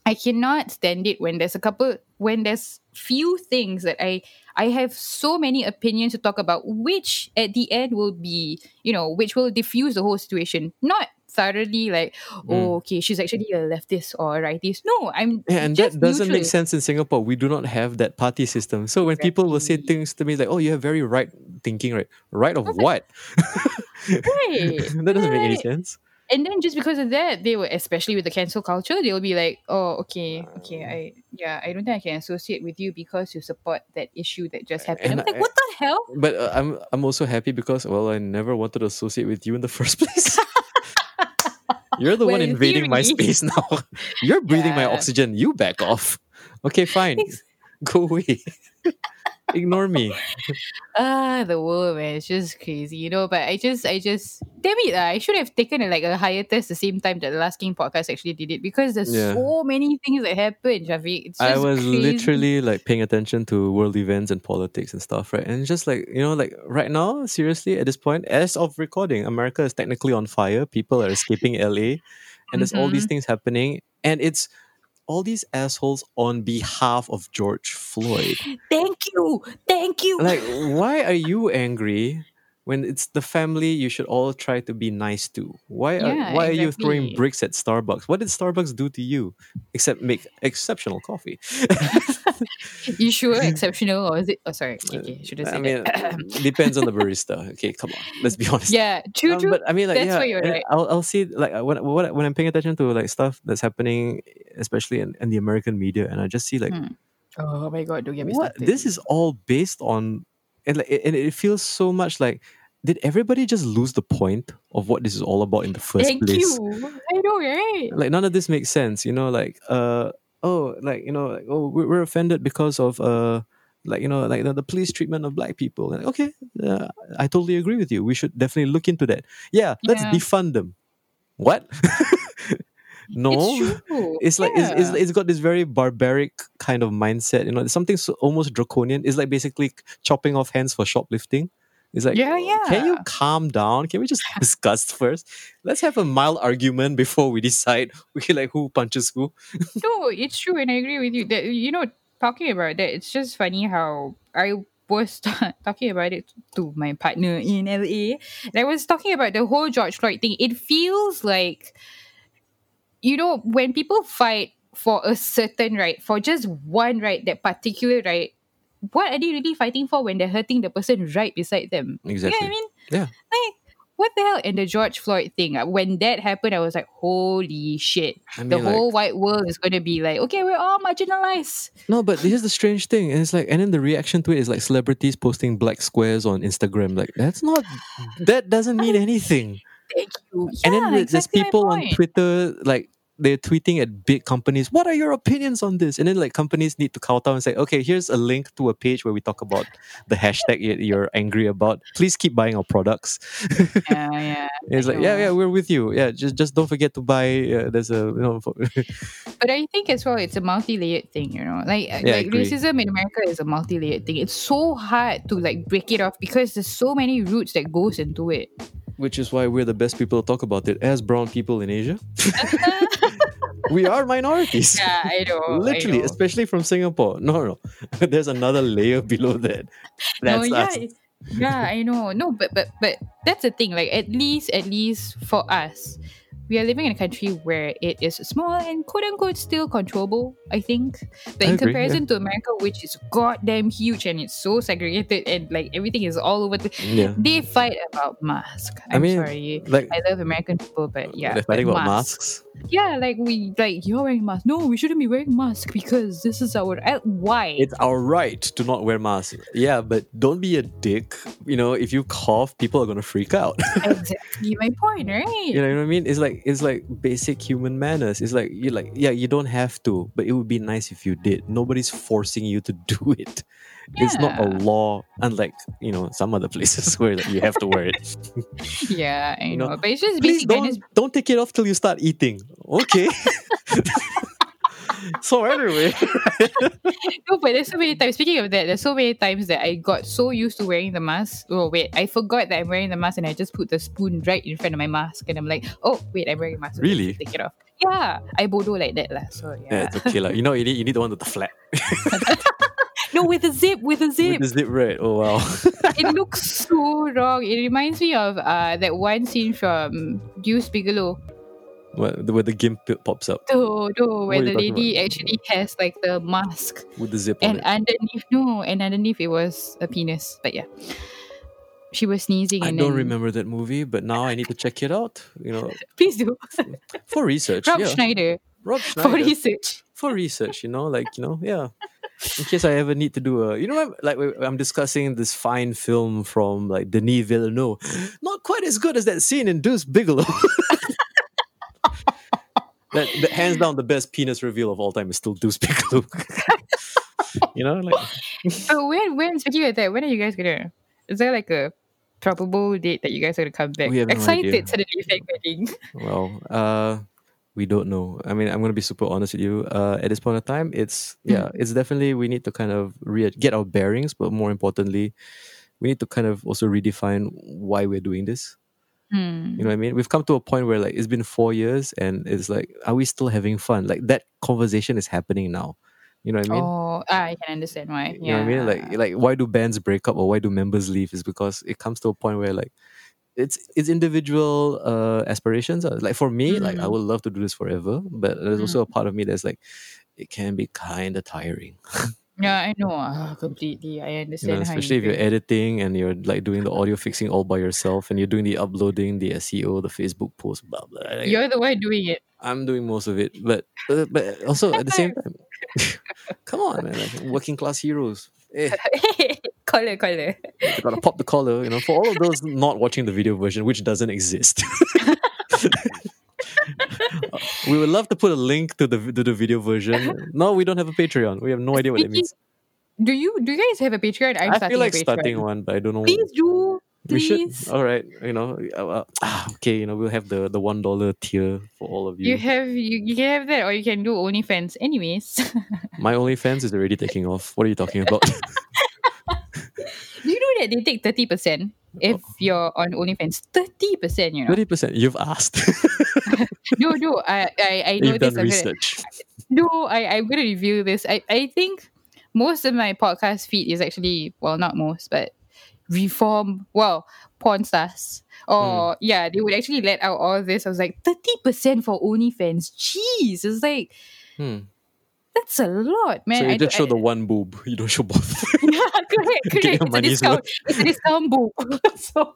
I cannot stand it when there's a couple when there's few things that I I have so many opinions to talk about, which at the end will be, you know, which will diffuse the whole situation. Not thoroughly like, oh, okay, she's actually a leftist or a rightist. No, I'm Hmm. Yeah, and just that doesn't make sense in Singapore. We do not have that party system. So when people will say things to me like, "Oh, you have very right thinking, right? Right of what?" Right. that doesn't make any sense. And then just because of that, they were especially with the cancel culture, they'll be like, oh, okay, okay. I, yeah, I don't think I can associate with you because you support that issue that just happened. And I'm like, I- what the hell? But uh, I'm I'm also happy because well, I never wanted to associate with you in the first place. You're the one Well, in invading my space now. You're breathing my oxygen. You back off. Okay, fine. Go away. Ignore me. Ah, the world, man, it's just crazy, you know. But I just, I just, damn it, ah, I should have taken a, like a hiatus the same time that the Last King podcast actually did it because there's Yeah. so many things that happen, Shafiq. It's I was crazy. literally like paying attention to world events and politics and stuff, right? And just like, you know, like right now, seriously, at this point, as of recording, America is technically on fire. People are escaping LA, and there's all Mm-hmm. these things happening. And it's all these assholes on behalf of George Floyd. Thank you, thank you. like, why are you angry? When it's the family, you should all try to be nice to. Why are Yeah, why are you throwing bricks at Starbucks? What did Starbucks do to you except make exceptional coffee? you sure exceptional or is it? Oh, sorry, okay, okay, should have I mean, depends on the barista. Okay, come on, let's be honest. yeah, true, Um, true. but I mean, like, That's yeah, where you're and right. I'll, I'll see like uh, when when when I'm paying attention to like stuff that's happening, especially in, in the American media, and I just see like Hmm. oh my god, don't get me what started. this is all based on, and like, and it feels so much like. Did everybody just lose the point of what this is all about in the first Thank place? you. I know, right? Like none of this makes sense, you know. Like, uh, oh, like you know, like, oh, we're, offended because of uh, like you know, like the, the police treatment of black people. And, okay, uh, I totally agree with you. We should definitely look into that. Yeah, let's Yeah. defund them. What? no, It's it's like it's, it's, it's got this very barbaric kind of mindset. You know, it's something so almost draconian. It's like basically chopping off hands for shoplifting. It's like, Yeah, yeah. Can you calm down? Can we just discuss first? Let's have a mild argument before we decide. We like who punches who. No, it's true, and I agree with you. That you know, talking about that, it's just funny how I was talking about it to my partner in LA. And I was talking about the whole George Floyd thing. It feels like, you know, when people fight for a certain right, for just one right, that particular right, what are they really fighting for when they're hurting the person right beside them? You know Exactly. what I mean? Yeah. Like, what the hell? And the George Floyd thing, uh, when that happened, I was like, holy shit. I the mean, like- whole white world is going to be like, okay, we're all marginalized. No, but here's the strange thing. And it's like, and then the reaction to it is like celebrities posting black squares on Instagram. Like, that's not, that doesn't mean anything. Thank you. and then Yeah, there- there's exactly people on. Twitter, like, they're tweeting at big companies, what are your opinions on this? And then, like, companies need to kowtow and say, okay, here's a link to a page where we talk about the hashtag you- you're angry about. Please keep buying our products. Yeah, yeah. it's like, yeah, yeah, we're with you. Yeah, just just don't forget to buy. Uh, there's a, you know, But I think as well, it's a multi-layered thing, you know. Like, uh, Yeah, like racism in America is a multi-layered thing. It's so hard to like break it off because there's so many roots that goes into it. which is why we're the best people to talk about it as brown people in Asia. we are minorities. Yeah, I know. Literally, I know. especially from Singapore. No, no, there's another layer below that. no, That's yeah, us. yeah, I know. No, but but but that's the thing. Like at least at least for us, we are living in a country where it is small and quote unquote still controllable, I think. But I in agree, comparison to America, which is goddamn huge and it's so segregated and like everything is all over the Yeah. they fight about masks. I I'm mean, sorry. Like I love American people, but yeah. they're fighting about masks. Yeah, like we like you're wearing masks. No, we shouldn't be wearing masks because this is our uh, why. It's our right to not wear masks. Yeah, but don't be a dick. You know, if you cough, people are gonna freak out. exactly my point, right? you know what I mean? It's like it's like basic human manners. It's like you like yeah, you don't have to, but it would be nice if you did. Nobody's forcing you to do it. It's not a law, unlike you know some other places where like, you have to wear it. Yeah, I You know. know, But it's just Please basic don't manners. don't take it off till you start eating. Okay. so anyway, No, but there's so many times. Speaking of that, there's so many times that I got so used to wearing the mask. Oh wait, I forgot that I'm wearing the mask, and I just put the spoon right in front of my mask, and I'm like, oh wait, I'm wearing a mask. Okay, Really? Take it off. Yeah, I bodo like that lah. So yeah, yeah. it's okay lah. You know, you need you need the one with the flap. No, with a zip, with a zip. With the zip right. Oh wow. it looks so wrong. It reminds me of uh that one scene from Deuce Bigalow. What, where the gimp pops up No, no, where the lady actually has like the mask, with the zip on and underneath, no, and underneath it was a penis. But yeah, she was sneezing. I don't then, remember that movie, but now I need to check it out. You know, Please do. for research. Rob yeah, Schneider Rob for research. for research, you know, like you know, yeah. In case I ever need to do a, you know, what, like I'm discussing this fine film from like Denis Villeneuve, not quite as good as that scene in Deuce Bigalow. that, that hands down the best penis reveal of all time is still Deuce Bigalow. you know, like So when when speaking of that, when are you guys gonna? Is there like a probable date that you guys are gonna come back? We have no Excited idea. suddenly, thank wedding. Well, uh, we don't know. I mean, I'm gonna be super honest with you. Uh, at this point of time, it's yeah, it's definitely we need to kind of re- get our bearings, but more importantly, we need to kind of also redefine why we're doing this. Hmm. You know what I mean? We've come to a point where like it's been four years, and it's like, are we still having fun? Like that conversation is happening now. You know what I mean? oh, I can understand why. You know what I mean? Like like why do bands break up or why do members leave? Is because it comes to a point where like it's it's individual uh aspirations. uh, Like for me, like I Mm. would love to do this forever, but there's also a part of me that's like it can be kind of tiring. Yeah, I know. Ah, completely. I You understand. know, how especially if you you're feel. editing and you're like doing the audio fixing all by yourself and you're doing the uploading, the SEO, the Facebook post, blah blah. Like, You're the one doing it. I'm doing most of it, but uh, but also at the same time, come on, man, like working class heroes. Eh, color, color. you gotta pop the collar, you know. For all of those not watching the video version, which doesn't exist, we would love to put a link to the to the video version. No, we don't have a Patreon. We have no idea what it means. Do you do you guys have a Patreon? I'm I starting feel like starting one, but I don't know. Please do. we Please. should. All right, you know. uh, uh, ah, okay, you know, we'll have the the one dollar tier for all of You you. have you, you can have that or you can do OnlyFans. Anyways. My OnlyFans is already taking off. What are you talking about? Do you know that they take thirty percent if you're on OnlyFans? Thirty percent, you know. Thirty percent. You've asked. no, no, I, I, I know You've this. done I'm gonna- research. no, I, I'm gonna review this. I, I think most of my podcast feed is actually well, not most, but reform. Well, porn stars. Or yeah, they would actually let out all this. I was like thirty percent for OnlyFans. Jeez, it's like Hmm. That's a lot, man. so you I just show don't- the one boob. You don't show both. yeah, correct, correct. It's a discount. It's a discount book. so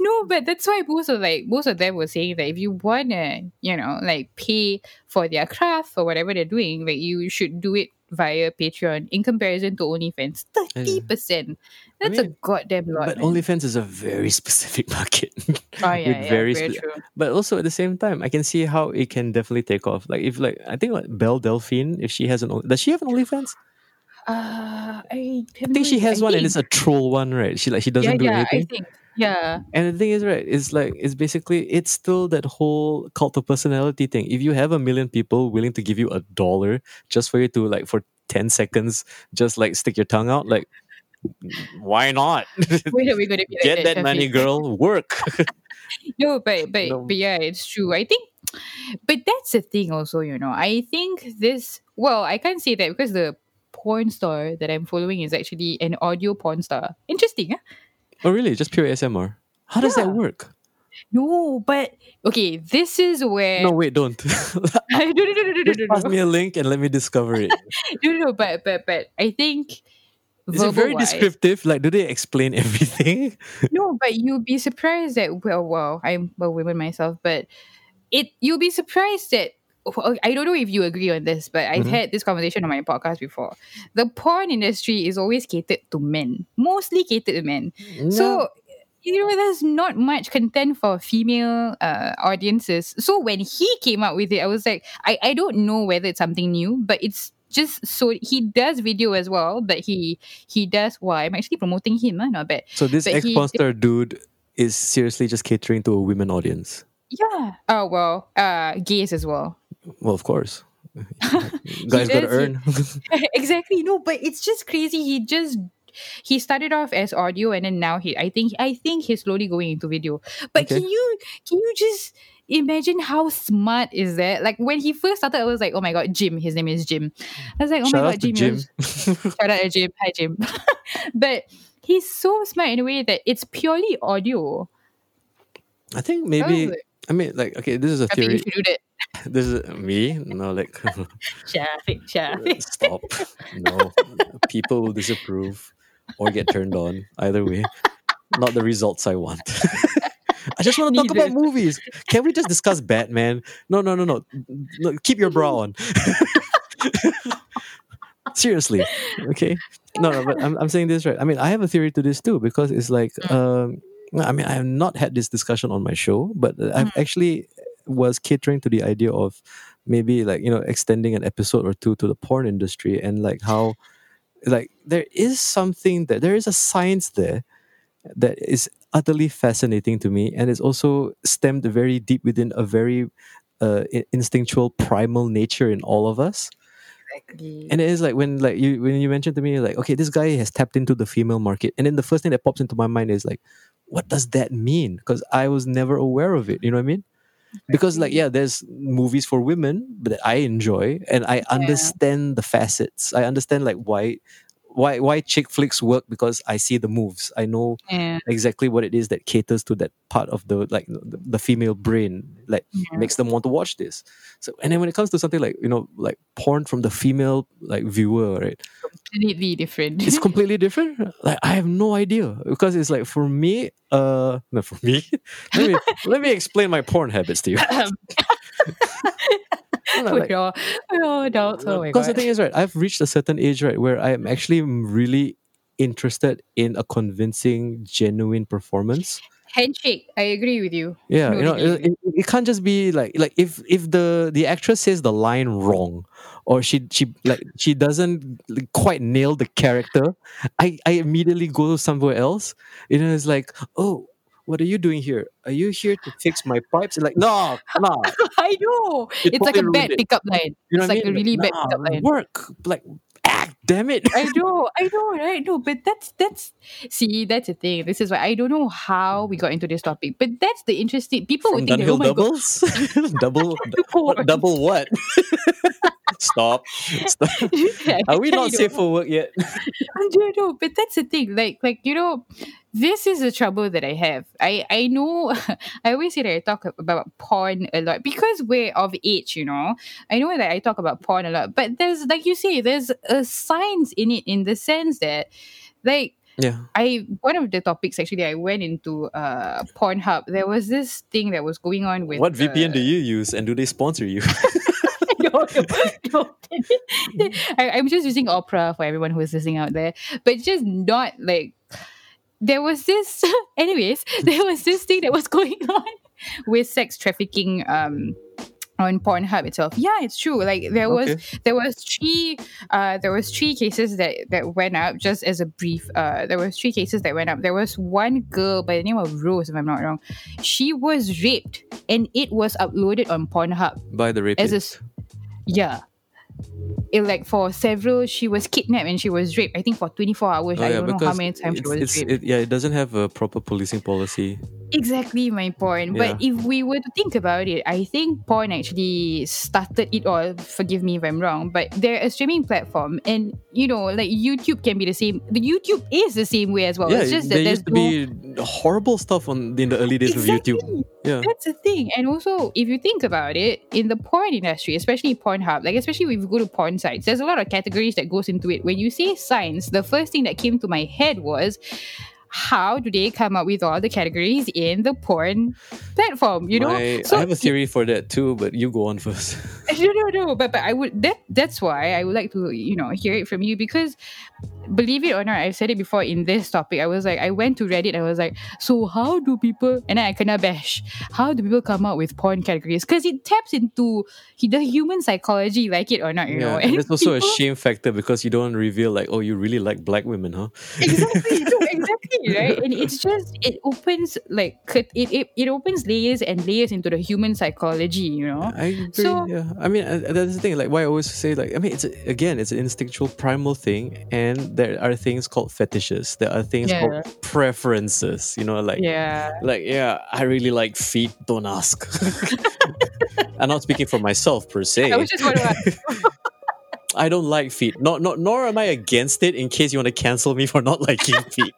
no, but that's why most of like most of them were saying that if you wanna, you know, like pay for their craft or whatever they're doing, like you should do it via Patreon in comparison to OnlyFans. Thirty percent. That's a mean, goddamn lot. but man. OnlyFans is a very specific market. oh yeah, yeah, very very, spe- true. but also at the same time, I can see how it can definitely take off. Like if like I think like Belle Delphine, if she has an does she have an OnlyFans? Uh, I, I think she has one, and it's a troll one, right? She like she doesn't yeah, do yeah, anything. I think yeah. And the thing is, right, it's like it's basically it's still that whole cult of personality thing. If you have a million people willing to give you a dollar just for you to like for ten seconds, just like stick your tongue out, like why not? When are we gonna be like Get that money, girl. Work. No, but but No. but yeah, it's true. I think, but that's the thing. Also, you know, I think this. Well, I can't say that because the porn star that I'm following is actually an audio porn star. Interesting, huh? Oh, really? Just pure ASMR. How does that work? No, but okay, this is where No, wait, don't. no, no, no, no, no, no, pass me a link and let me discover it. no, no, but but but I think Is it very descriptive? Like, do they explain everything? No, but you'll be surprised that well, well, I'm a woman myself, but it you'll be surprised that I don't know if you agree on this, but I've Mhm. had this conversation on my podcast before. The porn industry is always catered to men, mostly catered to men. So you know, there's not much content for female uh, audiences. So when he came up with it, I was like, I, I don't know whether it's something new, but it's just so he does video as well, but he he does. Well, I'm actually promoting him, huh? not bad. So this ex dude is seriously just catering to a women audience. Yeah. Oh well, uh, gays as well. Well, of course. Guys gotta earn. exactly. No, but it's just crazy. He just he started off as audio and then now he I think I think he's slowly going into video. But Okay. can you can you just imagine how smart is that? Like when he first started, I was like, oh my god, Jim. His name is Jim. I was like, oh Shout my god, Jim. Jim. Shout out to Jim. Hi Jim. but he's so smart in a way that it's purely audio. I think I maybe. like, I mean, like, okay, this is a I think you theory. should do that. This is me. No, like, Shafiq, Shafiq. stop. No, people will disapprove or get turned on. Either way, not the results I want. I just want to talk Neither. about movies. Can we just discuss Batman? No, no, no, no. no keep your bra on. Seriously, okay. No, no, but I'm, I'm saying this right. I mean, I have a theory to this too because it's like, um, I mean, I have not had this discussion on my show, but I've actually was catering to the idea of maybe like you know extending an episode or two to the porn industry and like how like there is something that there is a science there that is utterly fascinating to me and it's also stemmed very deep within a very uh, instinctual primal nature in all of us Exactly. and it is like when like you when you mentioned to me like okay this guy has tapped into the female market and then the first thing that pops into my mind is like what does that mean? Because i was never aware of it you know what i mean? Because like yeah there's movies for women that i enjoy and i understand the facets. I understand like why why why chick flicks work? Because i see the moves. I know yeah. exactly what it is that caters to that part of the like the, the female brain like Yeah. makes them want to watch this. So and then when it comes to something like you know like porn from the female like viewer right? Completely different. it's completely different. Like i have no idea. Because it's like for me uh no for me? Let me let me explain my porn habits to you No, no, like- all, we're all adults. Oh because the thing is, right, I've reached a certain age, right, where I am actually mm, really interested in a convincing, genuine performance. Handshake. I agree with you. Yeah, No, you know, it, it, it can't just be like like if if the the actress says the line wrong, or she she like she doesn't quite nail the character, I I immediately go somewhere else. You know, it's like, oh, what are you doing here? Are you here to fix my pipes? Like, no, no. I know. It it's like a bad pickup line. You know it's like mean? a really bad nah, pickup line. Work like act. Damn it. I know, I know, right? No, but that's that's see, that's the thing. This is why I don't know how we got into this topic, but that's the interesting. People From would think that, Dunhill oh doubles? double double what? Stop. Stop. Are we not safe for work yet? I don't know, but that's the thing. Like, like you know, this is the trouble that I have. I I know. I always say that I talk about porn a lot because we're of age. You know, I know that I talk about porn a lot, but there's like you say, there's a science in it in the sense that, like. Yeah. I one of the topics actually I went into uh Pornhub. There was this thing that was going on with What VPN uh, do you use and do they sponsor you? No, no, no. I, I'm just using Opera for everyone who is listening out there, but just not like there was this. Anyways, there was this thing that was going on with sex trafficking. Um, on Pornhub itself, yeah, it's true. Like there was, Okay. there was three, uh, there was three cases that that went up. Just as a brief, uh, there was three cases that went up. There was one girl by the name of Rose, if I'm not wrong. She was raped, and it was uploaded on Pornhub By the rapist. as a yeah. It, like for several she was kidnapped and she was raped i think for 24 hours. Oh, i yeah, don't know how many times she was it's, raped. it, yeah, it doesn't have a proper policing policy. Exactly my point. But if we were to think about it, I think porn actually started it all. Forgive me if I'm wrong, but they're a streaming platform, and you know, like YouTube can be the same. The YouTube is the same way as well. Yeah, it's just that there there's used to no- be horrible stuff on in the early days Exactly. of YouTube. Yeah. That's the thing. And also, if you think about it, in the porn industry, especially Pornhub, like especially if you go to porn sites, there's a lot of categories that goes into it. When you say science, the first thing that came to my head was how do they come up with all the categories in the porn platform? You know? My- I have a theory for that too, but you go on first. no, no, no. But but I would that that's why I would like to you know hear it from you because believe it or not, I've said it before in this topic. I was like, I went to Reddit. I was like, so how do people? And then I kena bash. How do people come up with porn categories? Because it taps into the human psychology, like it or not. You know, yeah, and there's also a shame factor because you don't reveal like, oh, you really like black women, huh? exactly no, exactly right and it's just it opens like it, it it opens layers and layers into the human psychology you know I agree. So- yeah, I mean uh, that's the thing. Like why I always say like I mean it's again it's an instinctual primal thing, and there are things called fetishes. There are things Yeah. called preferences. You know, like yeah like yeah, I really like feet. Don't ask. I'm not speaking for myself per se. I was just wondering I don't like feet. Not not nor am I against it. In case you want to cancel me for not liking feet.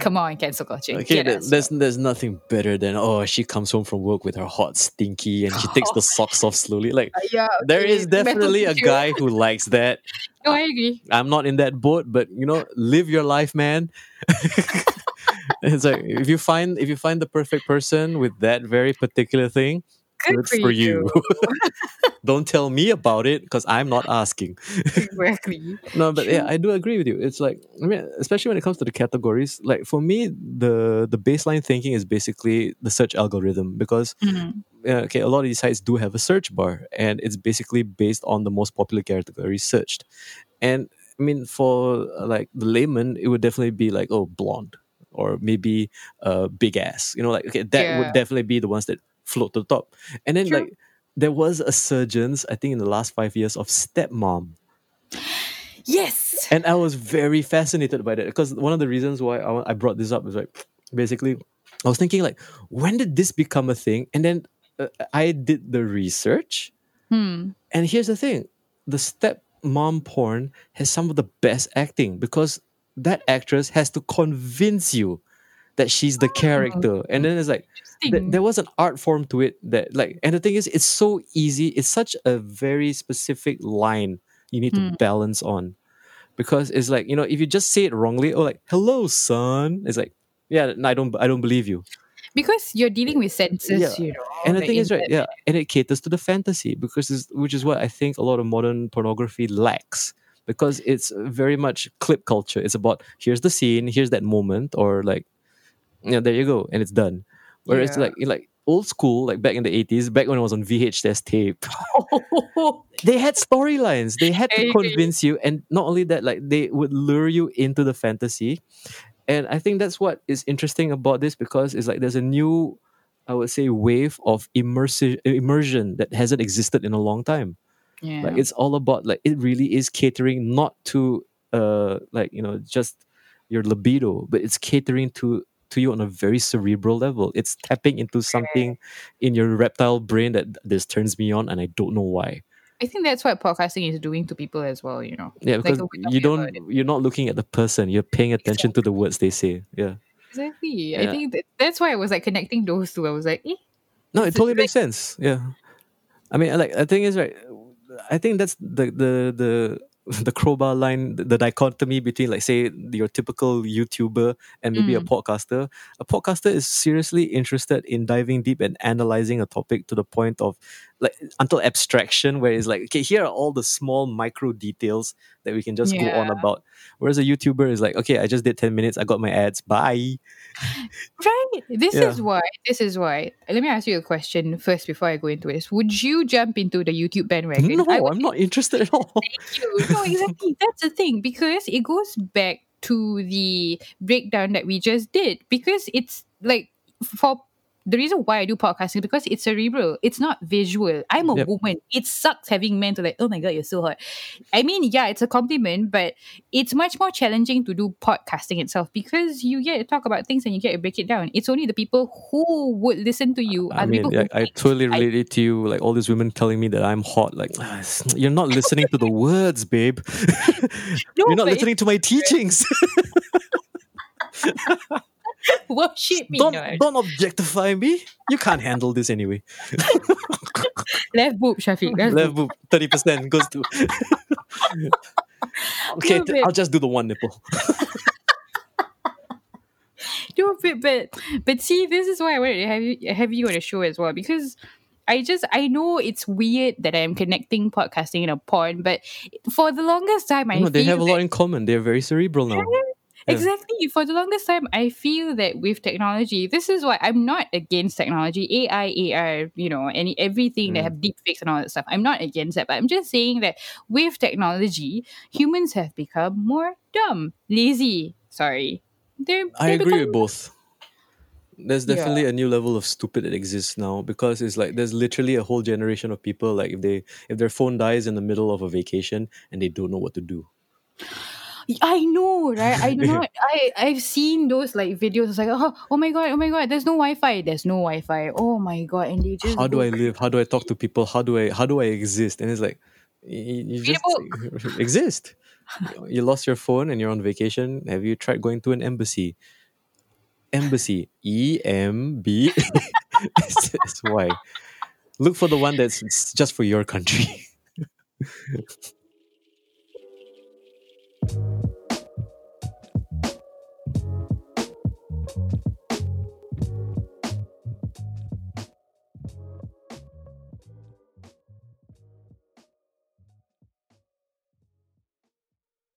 come on cancel culture Okay, there- there's there's nothing better than oh she comes home from work with her hot stinky and she takes the socks off slowly. Like uh, yeah there okay, is definitely a guy who likes that. no I agree I'm not in that boat, but you know, live your life, man. it's like if you find if you find the perfect person with that very particular thing, good, for, you, Don't tell me about it because I'm not asking. exactly No, but yeah, I do agree with you. It's like I mean, especially when it comes to the categories. Like for me, the the baseline thinking is basically the search algorithm because Mhm. uh, okay, a lot of these sites do have a search bar, and it's basically based on the most popular categories searched. And I mean, for uh, like the layman, it would definitely be like oh blonde or maybe uh big ass. You know, like okay, that would definitely be the ones that float to the top. And then True. like there was a surgence, I think, in the last five years of stepmom. yes And I was very fascinated by that because one of the reasons why I, I brought this up is like basically I was thinking like when did this become a thing? And then uh, I did the research, hmm. and here's the thing: the stepmom porn has some of the best acting because that actress has to convince you that she's the character, and then it's like th- there was an art form to it that like and the thing is it's so easy. It's such a very specific line you need to Hmm. balance on. Because it's like you know if you just say it wrongly or like hello son it's like yeah no, i don't i don't believe you. Because you're dealing with senses Yeah. you know and the like thing in is right yeah and it caters to the fantasy because it's, which is what i think a lot of modern pornography lacks. Because it's very much clip culture. It's about here's the scene here's that moment or like yeah there you go and it's done. Whereas Yeah. like like old school like back in the 80s back when it was on vhs tape. They had storylines. They had to convince you and not only that like they would lure you into the fantasy. And i think that's what is interesting about this because it's like there's a new i would say wave of immersive immersion that hasn't existed in a long time. Yeah. Like it's all about like it really is catering not to uh like you know just your libido but it's catering to to you on a very cerebral level. It's tapping into something in your reptile brain that this turns me on and i don't know why. I think that's what podcasting is doing to people as well you know. Yeah because we're you don't you're not looking at the person you're paying attention to the words they say. Yeah. Exactly. Yeah. I think that, that's why I was like connecting those two. I was like eh, No, it totally like- makes sense. Yeah, I mean, like the thing is, right? I think that's the the the the crowbar line, the, the dichotomy between, like, say, your typical YouTuber and maybe a Mm. podcaster. A podcaster is seriously interested in diving deep and analyzing a topic to the point of, like, until abstraction, where it's like, okay, here are all the small micro details that we can just go on about. Whereas a YouTuber is like, okay, I just did ten minutes, I got my ads, bye. Right. This Yeah. is why. This is why. Let me ask you a question first before I go into this. Would you jump into the YouTube bandwagon? No, i'm not interested at all. thank you. No, exactly. That's the thing because it goes back to the breakdown that we just did because it's like for the reason why I do podcasting is because it's cerebral. It's not visual. I'm a Yep. woman. It sucks having men to like, oh my god, you're so hot. I mean, yeah, it's a compliment, but it's much more challenging to do podcasting itself because you get to talk about things and you get to break it down. It's only the people who would listen to you I are mean, people I, I totally relate it to you. Like all these women telling me that I'm hot. Like "Ah, you're not listening to the words, babe. No, you're not listening to my teachings. worship me. don't no. don't objectify me. You can't handle this anyway. Left boob, Shafiq. Left, Left boob. thirty percent goes to. okay, no, th- I'll just do the one nipple. No, but, but but see, this is why I wanted to have you have you on a show as well because I just I know it's weird that I'm connecting podcasting and a porn, but for the longest time I no, they have a lot in common. They're very cerebral now. Yeah. Exactly. For the longest time, I feel that with technology, this is why I'm not against technology, AI, AR, you know, any everything that Mm. have deep fakes and all that stuff. I'm not against that, but I'm just saying that with technology, humans have become more dumb, lazy. Sorry, they're. I they're agree becoming- with both. There's Yeah. definitely a new level of stupid that exists now because it's like there's literally a whole generation of people like if they if their phone dies in the middle of a vacation and they don't know what to do. I know, right? I do not. I I've seen those like videos. It's like, oh, oh my god, oh my god. There's no Wi-Fi. There's no Wi-Fi. Oh my god, and they just How do I live? How do I talk to people? How do I how do I exist? And it's like you, you just exist. You lost your phone and you're on vacation. Have you tried going to an embassy? Embassy. E M B S S Y. Look for the one that's just for your country.